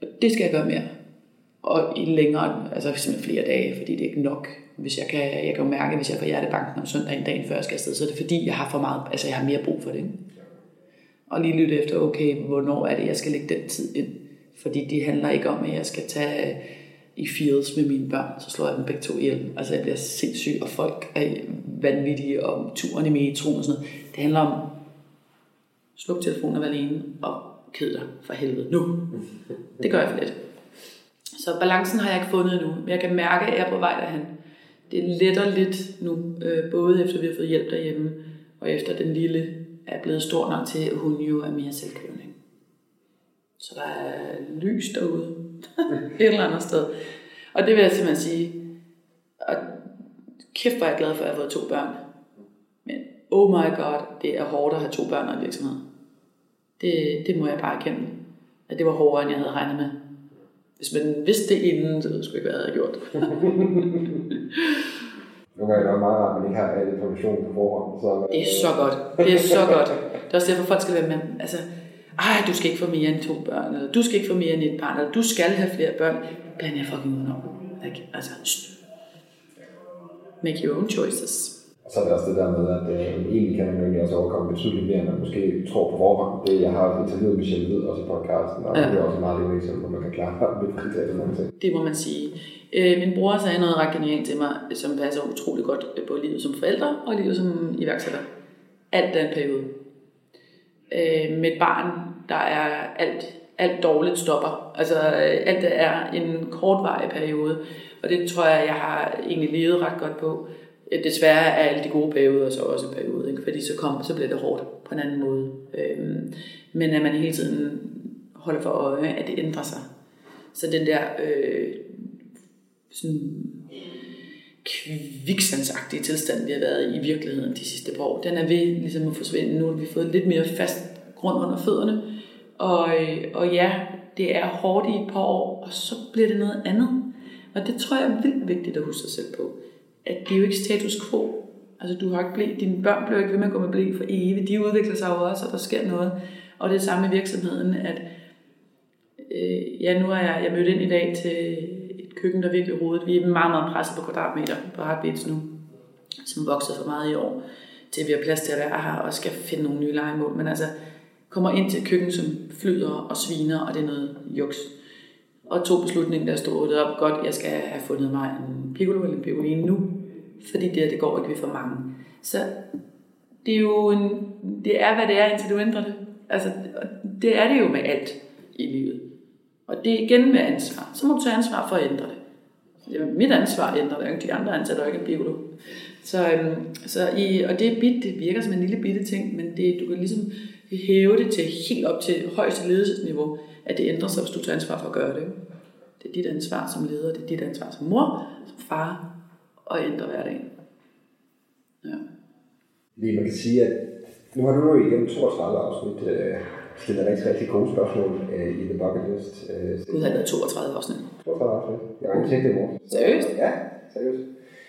Og det skal jeg gøre mere. Og i længere, altså simpelthen flere dage, fordi det er ikke nok. Hvis jeg kan, jeg kan jo mærke, hvis jeg får hjertebanken om søndagen, dagen før jeg skal afsted, så er det fordi, jeg har for meget, altså jeg har mere brug for det. Ikke? Og lige lytte efter, okay, hvornår er det, jeg skal lægge den tid ind? Fordi det handler ikke om, at jeg skal tage i fields med mine børn, så slår jeg dem begge to ihjel. Altså jeg bliver sindssyg, og folk er vanvittige, og turen i metroen og sådan noget. Det handler om, sluk telefonen og være alene, og ked dig for helvede nu. Det gør jeg for lidt. Så balancen har jeg ikke fundet nu, men jeg kan mærke, at jeg er på vej derhen. Det letter lidt nu, øh, både efter vi har fået hjælp derhjemme, og efter den lille er blevet stor nok til, at hun jo er mere selvkørende. Så der er lys derude. Et eller andet sted. Og det vil jeg simpelthen sige. Og kæft, hvor er jeg glad for, at jeg har fået to børn. Men oh my god, det er hårdt at have to børn og en virksomhed. Det, det må jeg bare erkende. At det var hårdere, end jeg havde regnet med. Hvis man vidste det inden, så ved jeg ikke, hvad jeg havde gjort. Nogle gange er det meget rart, at man ikke har al information på forhånd. Så... Det er så godt. Det er så godt. Det er også derfor, folk skal være med. Altså, ej, du skal ikke få mere end to børn, eller du skal ikke få mere end et barn, eller du skal have flere børn. Bland jeg fucking udenom. Like, altså, make your own choices. Og så er det også det der med, at øh, egentlig kan man egentlig også overkomme betydeligt mere, end man måske tror på forhånd. Det, jeg har interviewet Michelle Hvid også i podcasten, og ja. det er også meget lille eksempel, hvor man kan klare lidt fritid til mange ting. Det må man sige. Øh, min bror sagde noget ret genialt til mig, som passer utrolig godt på livet som forældre og livet som iværksætter. Alt den periode. Øh, med et barn, der er alt, alt dårligt stopper. Altså øh, alt er en kortvarig periode. Og det tror jeg, jeg har egentlig levet ret godt på øh, desværre er alle de gode perioder så også en periode, ikke? fordi så, kom, så bliver det hårdt på en anden måde. Øhm, men at man hele tiden holder for øje, at det ændrer sig. Så den der øh, sådan kviksandsagtige tilstand, vi har været i virkeligheden de sidste par år, den er ved ligesom at forsvinde. Nu har vi fået lidt mere fast grund under fødderne. Og, øh, og ja, det er hårdt i et par år, og så bliver det noget andet. Og det tror jeg er vildt vigtigt at huske sig selv på at det er jo ikke status quo. Altså du har ikke blæ, dine børn bliver ikke ved med at gå med blæ for evigt. De udvikler sig jo også, og der sker noget. Og det er samme i virksomheden, at øh, ja, nu er jeg, jeg mødt ind i dag til køkken, der virkelig rodet. Vi er meget, meget presset på kvadratmeter på Heartbeats nu, som vokser for meget i år, til vi har plads til at være her og skal finde nogle nye legemål. Men altså, kommer ind til køkken, som flyder og sviner, og det er noget juks. Og to beslutninger, der stod det op godt, jeg skal have fundet mig en piccolo eller en piccolino nu, fordi det, det går ikke ved for mange. Så det er jo en, det er, hvad det er, indtil du ændrer det. Altså, det er det jo med alt i livet. Og det er igen med ansvar. Så må du tage ansvar for at ændre det. Det er mit ansvar ændrer ændre det, de andre ansætter ikke en biolog. Så, øhm, så i, og det er bit, det virker som en lille bitte ting, men det, du kan ligesom hæve det til helt op til højeste ledelsesniveau, at det ændrer sig, hvis du tager ansvar for at gøre det. Det er dit ansvar som leder, det er dit ansvar som mor, som far, at ændre hverdagen. Ja. Lige man kan sige, at nu har du jo igennem 32 afsnit øh, stillet rigtig, rigtig gode spørgsmål øh, i The Bucket List. Øh, Gud, har været 32 afsnit. 32 afsnit. Jeg har ikke tænkt det i morgen. Seriøst? Ja, seriøst.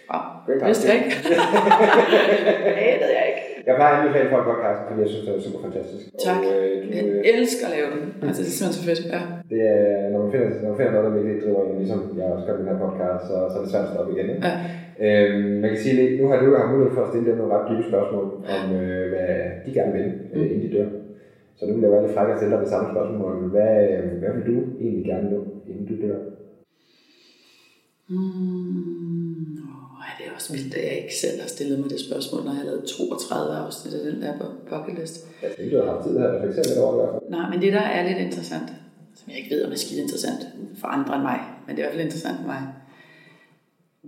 Wow, det vidste jeg ikke. det ved jeg ikke. Jeg plejer at anbefale folk podcasten, fordi jeg synes, det er super fantastisk. Tak. Og, øh, du, Jeg øh, elsker at lave den. Altså, det er simpelthen så fedt. Ja. det er, når man finder, når man finder noget, der virkelig driver en, ligesom jeg også gør med den her podcast, så, så er det svært at stoppe igen. Ikke? Ja. Øhm, man kan sige lidt, nu har du haft mulighed for at stille dem nogle ret dybe spørgsmål om, øh, hvad de gerne vil, øh, inden de dør. Så nu vil jeg være lidt fræk og stille dig det samme spørgsmål. Hvad, øh, hvad vil du egentlig gerne nå, inden du dør? Mm, åh, det er også vildt, at jeg ikke selv har stillet mig det spørgsmål, når jeg har lavet 32 afsnit af den der bu- bucket list. Jeg tænkte, du har haft tid her, reflektere lidt over det i hvert fald. Nej, men det der er lidt interessant, som jeg ikke ved, om er skide interessant for andre end mig, men det er i hvert fald interessant for mig,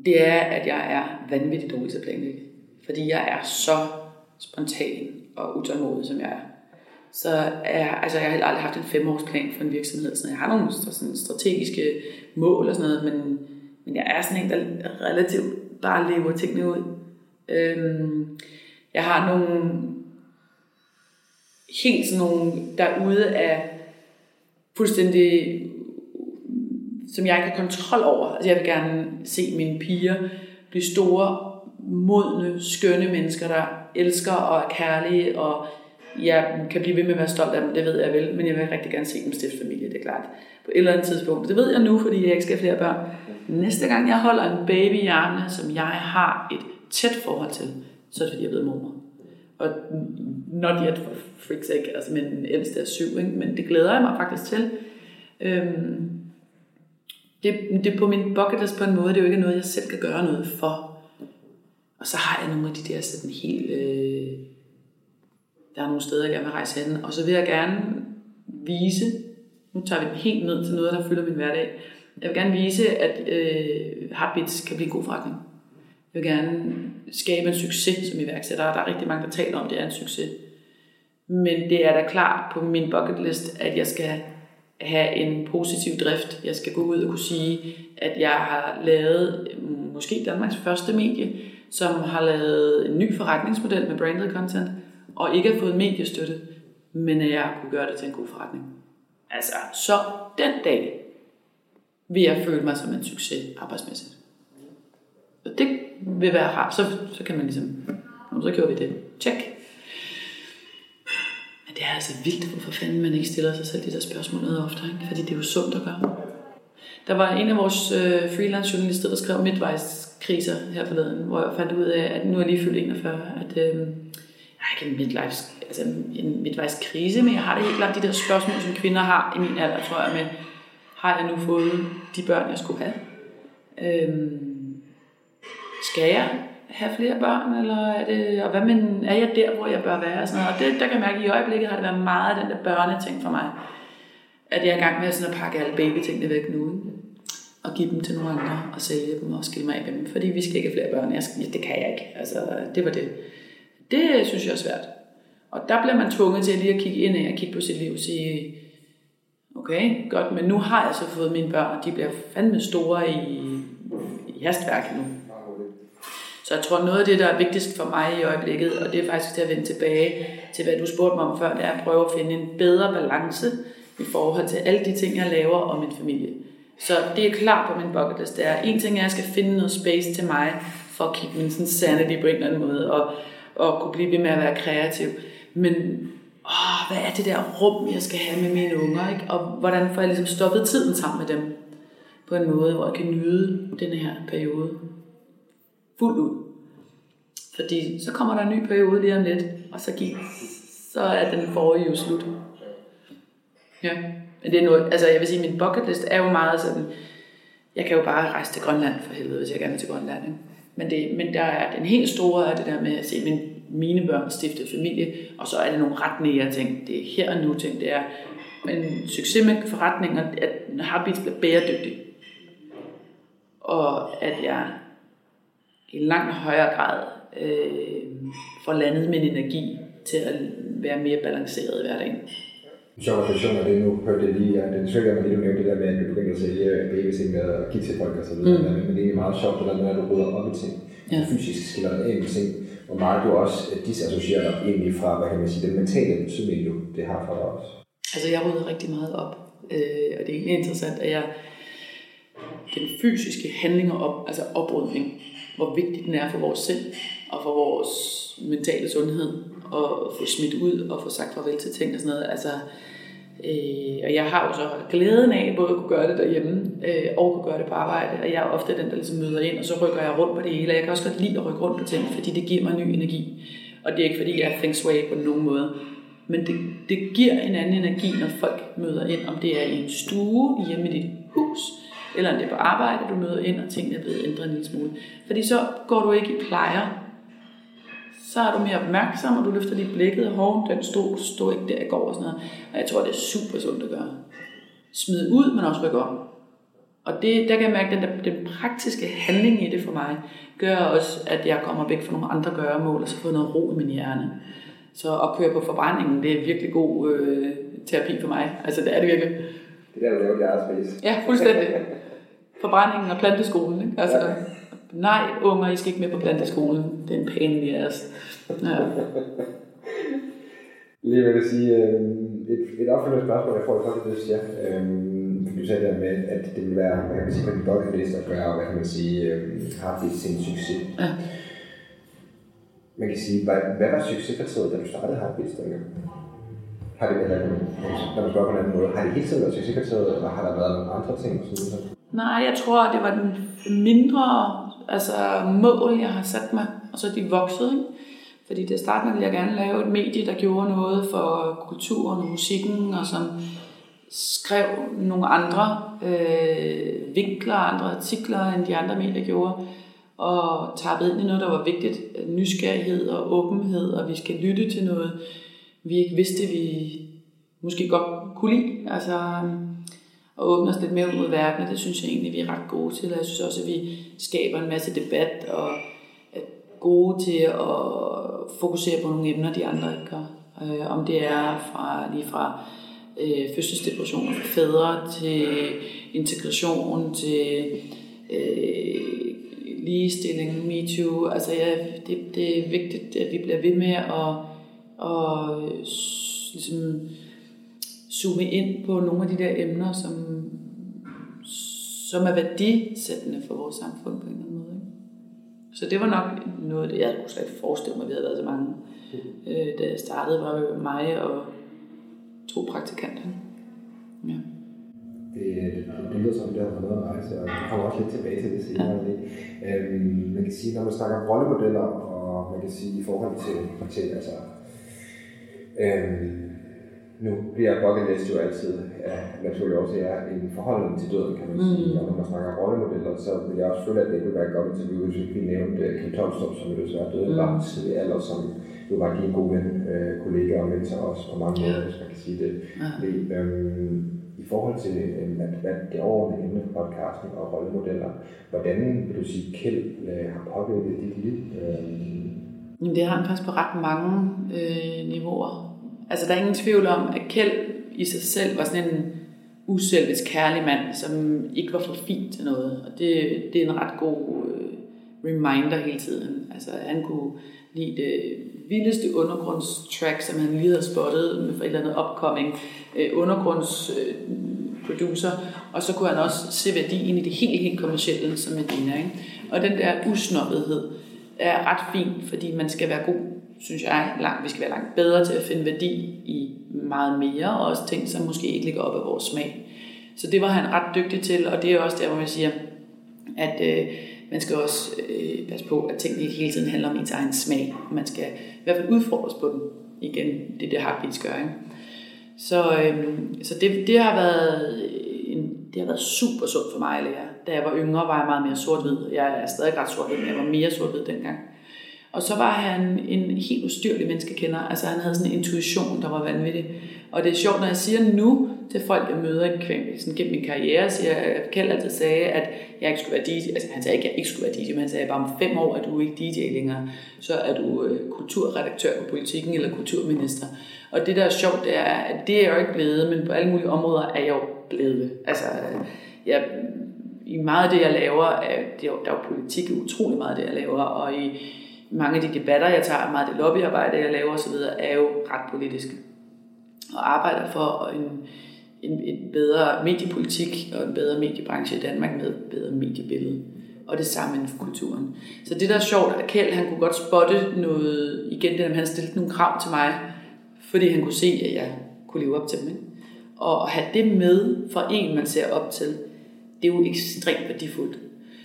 det er, at jeg er vanvittigt dårlig til at planlægge. Fordi jeg er så spontan og utålmodig, som jeg er. Så er, altså, jeg har heller aldrig haft en femårsplan for en virksomhed. Så Sådan. Jeg har nogle sådan strategiske mål og sådan noget, men, men jeg er sådan en, der relativt bare lever tingene ud. Øhm, jeg har nogle helt sådan nogle derude af fuldstændig som jeg ikke har kontrol over. Altså jeg vil gerne se mine piger blive store, modne, skønne mennesker, der elsker og er kærlige, og jeg kan blive ved med at være stolt af dem, det ved jeg vel, men jeg vil rigtig gerne se dem stifte familie, det er klart. På et eller andet tidspunkt. Det ved jeg nu, fordi jeg ikke skal have flere børn. Næste gang jeg holder en baby i armene, som jeg har et tæt forhold til, så er det fordi, jeg ved mor. Og not yet for freak's ikke, altså men den ældste er syv, ikke? men det glæder jeg mig faktisk til. Øhm, det, det er på min bucket list på en måde, det er jo ikke noget, jeg selv kan gøre noget for. Og så har jeg nogle af de der sådan helt... Øh, der er nogle steder, jeg gerne vil rejse hen. Og så vil jeg gerne vise, nu tager vi den helt ned til noget, der fylder min hverdag. Jeg vil gerne vise, at øh, Heartbeats kan blive en god forretning. Jeg vil gerne skabe en succes som iværksætter. Der er rigtig mange, der taler om, at det er en succes. Men det er da klart på min bucket list, at jeg skal have en positiv drift. Jeg skal gå ud og kunne sige, at jeg har lavet måske Danmarks første medie, som har lavet en ny forretningsmodel med branded content, og ikke har fået mediestøtte, men at jeg kunne gøre det til en god forretning. Altså, så den dag vil jeg føle mig som en succes arbejdsmæssigt. Og det vil være rart. Så, så kan man ligesom, så gjorde vi det. Tjek. Men det er altså vildt, hvorfor fanden man ikke stiller sig selv de der spørgsmål noget oftere, ikke? fordi det er jo sundt at gøre. Der var en af vores øh, freelance journalister, der skrev midtvejskriser her forleden, hvor jeg fandt ud af, at nu er jeg lige fyldt 41, at øh, har ikke en, midlife, altså en midtvejskrise, men jeg har det helt klart de der spørgsmål, som kvinder har i min alder, tror jeg, med, har jeg nu fået de børn, jeg skulle have? Øhm, skal jeg have flere børn, eller er det, og hvad men, er jeg der, hvor jeg bør være? Og, sådan noget. og det, der kan jeg mærke, at i øjeblikket har det været meget af den der børneting for mig. At jeg er i gang med sådan at pakke alle babytingene væk nu. Og give dem til nogle andre, og sælge dem og skille mig af med dem. Fordi vi skal ikke have flere børn. Jeg skal, det kan jeg ikke. Altså, det var det. Det synes jeg er svært. Og der bliver man tvunget til lige at kigge ind og kigge på sit liv og sige, okay, godt, men nu har jeg så fået mine børn, og de bliver fandme store i, i hastværk nu. Så jeg tror, noget af det, der er vigtigst for mig i øjeblikket, og det er faktisk til at vende tilbage til, hvad du spurgte mig om før, det er at prøve at finde en bedre balance i forhold til alle de ting, jeg laver og min familie. Så det er klart på min bucket list. Det er en ting, er, at jeg skal finde noget space til mig, for at kigge min sådan sanity på en eller anden måde, og, og kunne blive ved med at være kreativ. Men åh, hvad er det der rum, jeg skal have med mine unger, ikke? og hvordan får jeg ligesom stoppet tiden sammen med dem på en måde, hvor jeg kan nyde denne her periode fuldt ud. Fordi så kommer der en ny periode lige om lidt, og så, gik, så er den forrige jo slut. Ja, men det er noget, altså jeg vil sige, min bucket list er jo meget sådan, jeg kan jo bare rejse til Grønland for helvede, hvis jeg gerne vil til Grønland. Ikke? Men, det, men der er den helt store er det der med at se min, mine børn stiftede familie, og så er det nogle ret nære ting. Det er her og nu ting, det er en succes med forretninger, at Habits bliver bæredygtig. Og at jeg i langt højere grad øh, får landet min energi til at være mere balanceret i hverdagen sjov refleksion af det nu, hørte jeg lige, ja, den søger mig lige, du nævnte det der med, at du begyndte at sælge babyting med at give til folk og så videre, Mm. men det er egentlig meget sjovt, det der med, at du rydder op i ting, Ja. ja. fysisk skiller dig af med ting, hvor meget du også disassocierer dig egentlig fra, hvad kan man sige, den mentale betydning, du det har for dig også. Altså, jeg rydder rigtig meget op. Øh, og det er egentlig interessant, at jeg den fysiske handling og op, altså oprydning, hvor vigtig den er for vores sind og for vores mentale sundhed, og få smidt ud og få sagt farvel til ting og sådan noget. Altså, øh, og jeg har jo så glæden af både at kunne gøre det derhjemme øh, og kunne gøre det på arbejde, og jeg er ofte den, der ligesom møder ind, og så rykker jeg rundt på det hele. Jeg kan også godt lide at rykke rundt på ting, fordi det giver mig ny energi. Og det er ikke fordi, jeg er feng shui på nogen måde. Men det, det giver en anden energi, når folk møder ind, om det er i en stue hjemme i dit hus, eller om det er på arbejde, du møder ind, og tingene er blevet ændret en lille smule. Fordi så går du ikke i plejer, så er du mere opmærksom, og du løfter lige blikket, og den stod, stod ikke der i går og sådan noget. Og jeg tror, det er super sundt at gøre. Smide ud, men også rykke om. Og det, der kan jeg mærke, at den, den praktiske handling i det for mig, gør også, at jeg kommer væk fra nogle andre gøremål, og så får noget ro i min hjerne. Så at køre på forbrændingen, det er virkelig god øh, terapi for mig. Altså det er det virkelig. Det er der, du laver jeres Ja, fuldstændig. Forbrændingen og planteskolen. Ikke? Altså, ja. Nej, unger, I skal ikke med på planteskolen. Det er en i jeres. Ja. Lige vil jeg sige, øh, et, et opfølgende spørgsmål, jeg får det godt, det siger. Øhm, du sagde der med, at det vil være, hvad kan man sige, på din bucket list at gøre, hvad kan man sige, øh, har det sin succes. Ja. Man kan sige, hvad, hvad var succeskriteriet, da du startede Heartbeats dengang? Har det, eller, når man spørger på en anden måde, har det hele tiden været succeskriteriet, eller har der været nogle andre ting? Sådan, Nej, jeg tror, det var den mindre altså, mål, jeg har sat mig, og så er de vokset. Ikke? Fordi det startede ville jeg gerne lave et medie, der gjorde noget for kulturen og musikken, og som skrev nogle andre øh, vinkler, andre artikler, end de andre medier gjorde, og tappede ind i noget, der var vigtigt. Nysgerrighed og åbenhed, og vi skal lytte til noget, vi ikke vidste, vi måske godt kunne lide. Altså, øhm, og åbne os lidt mere ud mod verden, og det synes jeg egentlig, vi er ret gode til. Og jeg synes også, at vi skaber en masse debat, og er gode til at fokusere på nogle emner, de andre ikke gør. Øh, om det er fra, lige fra øh, fødselsdepression for fædre til integration til øh, ligestilling, MeToo. Altså ja, det, det er vigtigt, at vi bliver ved med at, at øh, ligesom, zoome ind på nogle af de der emner, som, som er værdisættende for vores samfund på en eller anden måde. Ikke? Så det var nok noget af det, jeg kunne slet ikke forestille mig, at vi havde været så mange. Øh, da jeg startede, var mig og to praktikanter. Ja. Det, det, det lyder som, det har været rejse, og jeg kommer også lidt tilbage til det senere. Ja. Øhm, man kan sige, når man snakker rollemodeller, og man kan sige i forhold til, til altså, øhm, nu bliver bucket list jo altid af naturlige årsager en forholdning til døden, kan man sige. Mm. Og når man snakker rollemodeller, så vil jeg også føle, at det kunne være et godt interview, hvis vi nævnte uh, Kim Tomstrup, som jo desværre døde mm. ret tidlig alder, som jo var en god ven, uh, kollega og mentor også på mange måder, hvis man kan sige det. Ja. det øhm, I forhold til um, at, at det overordnede emne for podcasten og rollemodeller, hvordan vil du sige, Kjeld uh, har påvirket dit liv? Um, det har han faktisk på ret mange øh, niveauer. Altså, der er ingen tvivl om, at Kjeld i sig selv var sådan en uselvisk kærlig mand, som ikke var for fin til noget. Og det, det er en ret god øh, reminder hele tiden. Altså, han kunne lide det vildeste undergrundstrack, som han lige havde spottet med for et eller andet upcoming øh, undergrundsproducer. Øh, og så kunne han også se værdien i det helt, helt kommercielle, som Medina. Ikke? Og den der usnobbethed er ret fin, fordi man skal være god synes jeg, langt, vi skal være langt bedre til at finde værdi i meget mere, og også ting, som måske ikke ligger op af vores smag. Så det var han ret dygtig til, og det er også der, hvor man siger, at øh, man skal også øh, passe på, at tingene ikke hele tiden handler om ens egen smag. Man skal i hvert fald udfordres på den igen. Det er det, Heartbeats gør. Ikke? Så, øh, så det, det, har været en, det har været super sundt for mig at lære. Da jeg var yngre, var jeg meget mere sort-hvid. Jeg er stadig ret sort-hvid, men jeg var mere sort-hvid dengang. Og så var han en helt ustyrlig menneskekender. Altså han havde sådan en intuition, der var vanvittig. Og det er sjovt, når jeg siger nu til folk, jeg møder sådan gennem min karriere, så jeg, Kjeld altid sagde, at jeg ikke skulle være DJ. Altså han sagde ikke, at jeg ikke skulle være DJ, men han sagde, at bare om fem år er du ikke DJ længere. Så er du øh, kulturredaktør på politikken eller kulturminister. Og det der er sjovt, det er, at det er jeg jo ikke blevet, men på alle mulige områder er jeg jo blevet. Altså, jeg, i meget af det, jeg laver, er, det er jo, der er jo politik utrolig meget af det, jeg laver, og i, mange af de debatter, jeg tager, meget af det lobbyarbejde, jeg laver osv., er jo ret politiske. Og arbejder for en, en, en bedre mediepolitik og en bedre mediebranche i Danmark med et bedre mediebillede. og det samme inden for kulturen. Så det der er sjovt, at Kjeld, han kunne godt spotte noget, igen det han stillede nogle krav til mig, fordi han kunne se, at jeg kunne leve op til dem. Ikke? Og at have det med for en, man ser op til, det er jo ekstremt værdifuldt.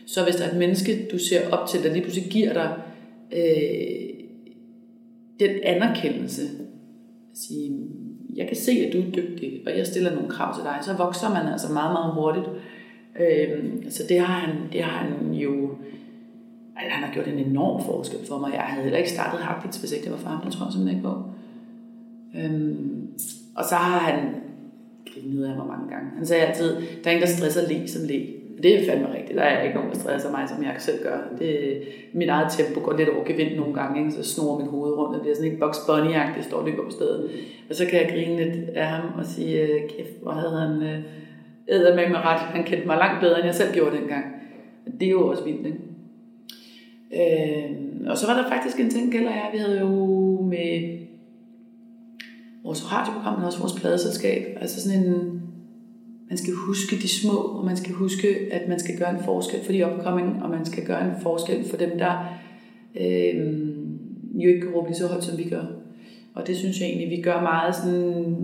Så hvis der er et menneske, du ser op til, der lige pludselig giver dig øh, den anerkendelse, at sige, jeg kan se, at du er dygtig, og jeg stiller nogle krav til dig, så vokser man altså meget, meget hurtigt. Øh, så det har han, det har han jo, altså, han har gjort en enorm forskel for mig. Jeg havde heller ikke startet Heartbeats, hvis ikke det var for ham, det tror jeg simpelthen ikke på. Øhm, og så har han grinet af mig mange gange. Han sagde altid, der er ingen, der stresser le som le. Det er fandme rigtigt. Der er ikke nogen, der stresser mig, som jeg selv gør. Det, mit eget tempo går lidt over gevind nogle gange, ikke? så snor min hoved rundt, og bliver sådan en Bugs bunny det står løber på stedet. Og så kan jeg grine lidt af ham og sige, øh, kæft, hvor havde han øh, æder med mig ret. Han kendte mig langt bedre, end jeg selv gjorde dengang. Det er jo også vildt, ikke? Øh, og så var der faktisk en ting, gælder jeg, vi havde jo med vores radioprogram, men også vores pladeselskab. Altså sådan en, man skal huske de små, og man skal huske, at man skal gøre en forskel for de opkommende, og man skal gøre en forskel for dem, der øh, jo ikke kan råbe lige så højt, som vi gør. Og det synes jeg egentlig, vi gør meget sådan,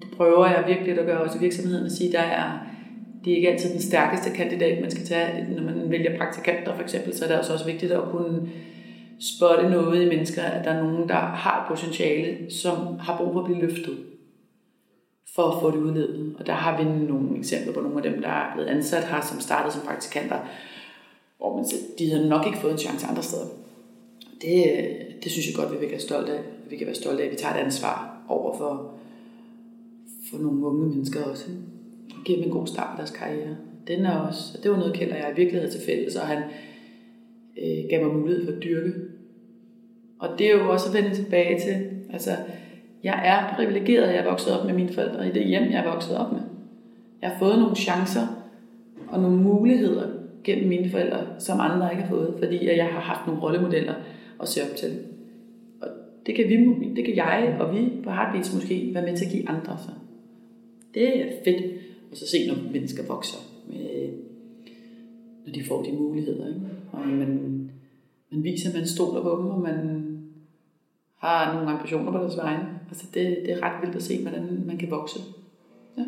det prøver jeg virkelig at gøre også i virksomheden, at sige, der er, det er ikke altid den stærkeste kandidat, man skal tage, når man vælger praktikanter for eksempel, så er det også, også vigtigt at kunne spotte noget i mennesker, at der er nogen, der har potentiale, som har brug for at blive løftet for at få det udledet. Og der har vi nogle eksempler på nogle af dem, der er blevet ansat her, som startede som praktikanter, hvor man siger, de havde nok ikke fået en chance andre steder. Det, det synes jeg godt, vi kan være stolte af. Vi kan være stolte af, at vi tager et ansvar over for, for nogle unge mennesker også. Og giver dem en god start på deres karriere. Den er også, det var noget, kender jeg i virkeligheden til fælles, og han øh, gav mig mulighed for at dyrke og det er jo også at vende tilbage til, altså, jeg er privilegeret, at jeg er vokset op med mine forældre i det hjem, jeg er vokset op med. Jeg har fået nogle chancer og nogle muligheder gennem mine forældre, som andre ikke har fået, fordi jeg har haft nogle rollemodeller at se op til. Og det kan, vi, det kan jeg og vi på Heartbeats måske være med til at give andre. Så. Det er fedt at så se, når mennesker vokser, med, når de får de muligheder. Ikke? Og man, man viser, at man stoler på dem, og man har nogle ambitioner på deres vegne. Altså det, det er ret vildt at se, hvordan man kan vokse. Ja.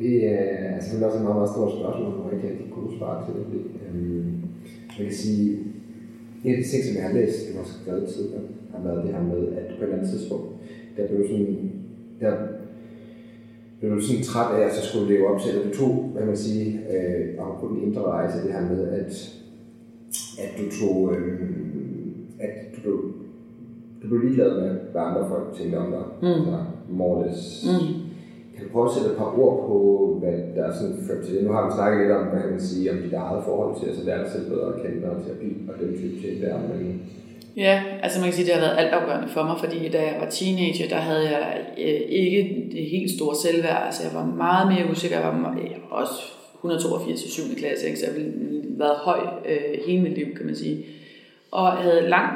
Øh, altså, det er, selvfølgelig også et meget, meget stort spørgsmål, hvor jeg kan ikke kunne svare til det. Øhm, jeg kan sige, en af de ting, som jeg har læst, det var skrevet tidligere, har været det her med, at på et eller andet tidspunkt, der blev sådan, der blev du sådan træt af, at så skulle leve op til, at du tog, hvad man sige, øh, om på den indre rejse, det her med, at, at du tog, øh, du blev ligeglad med, hvad andre folk tænkte om dig. Mm. Altså, mm. Kan du prøve at sætte et par ord på, hvad der er sådan ført til det? Nu har vi snakket lidt om, hvad kan man sige, om dit eget forhold til, altså lære dig selv bedre at kende og terapi og den type ting der, men Ja, altså man kan sige, at det har været altafgørende for mig, fordi da jeg var teenager, der havde jeg øh, ikke det helt store selvværd. Altså jeg var meget mere usikker. Jeg var også 182 i 7. klasse, ikke? så jeg ville været høj øh, hele mit liv, kan man sige. Og jeg havde lang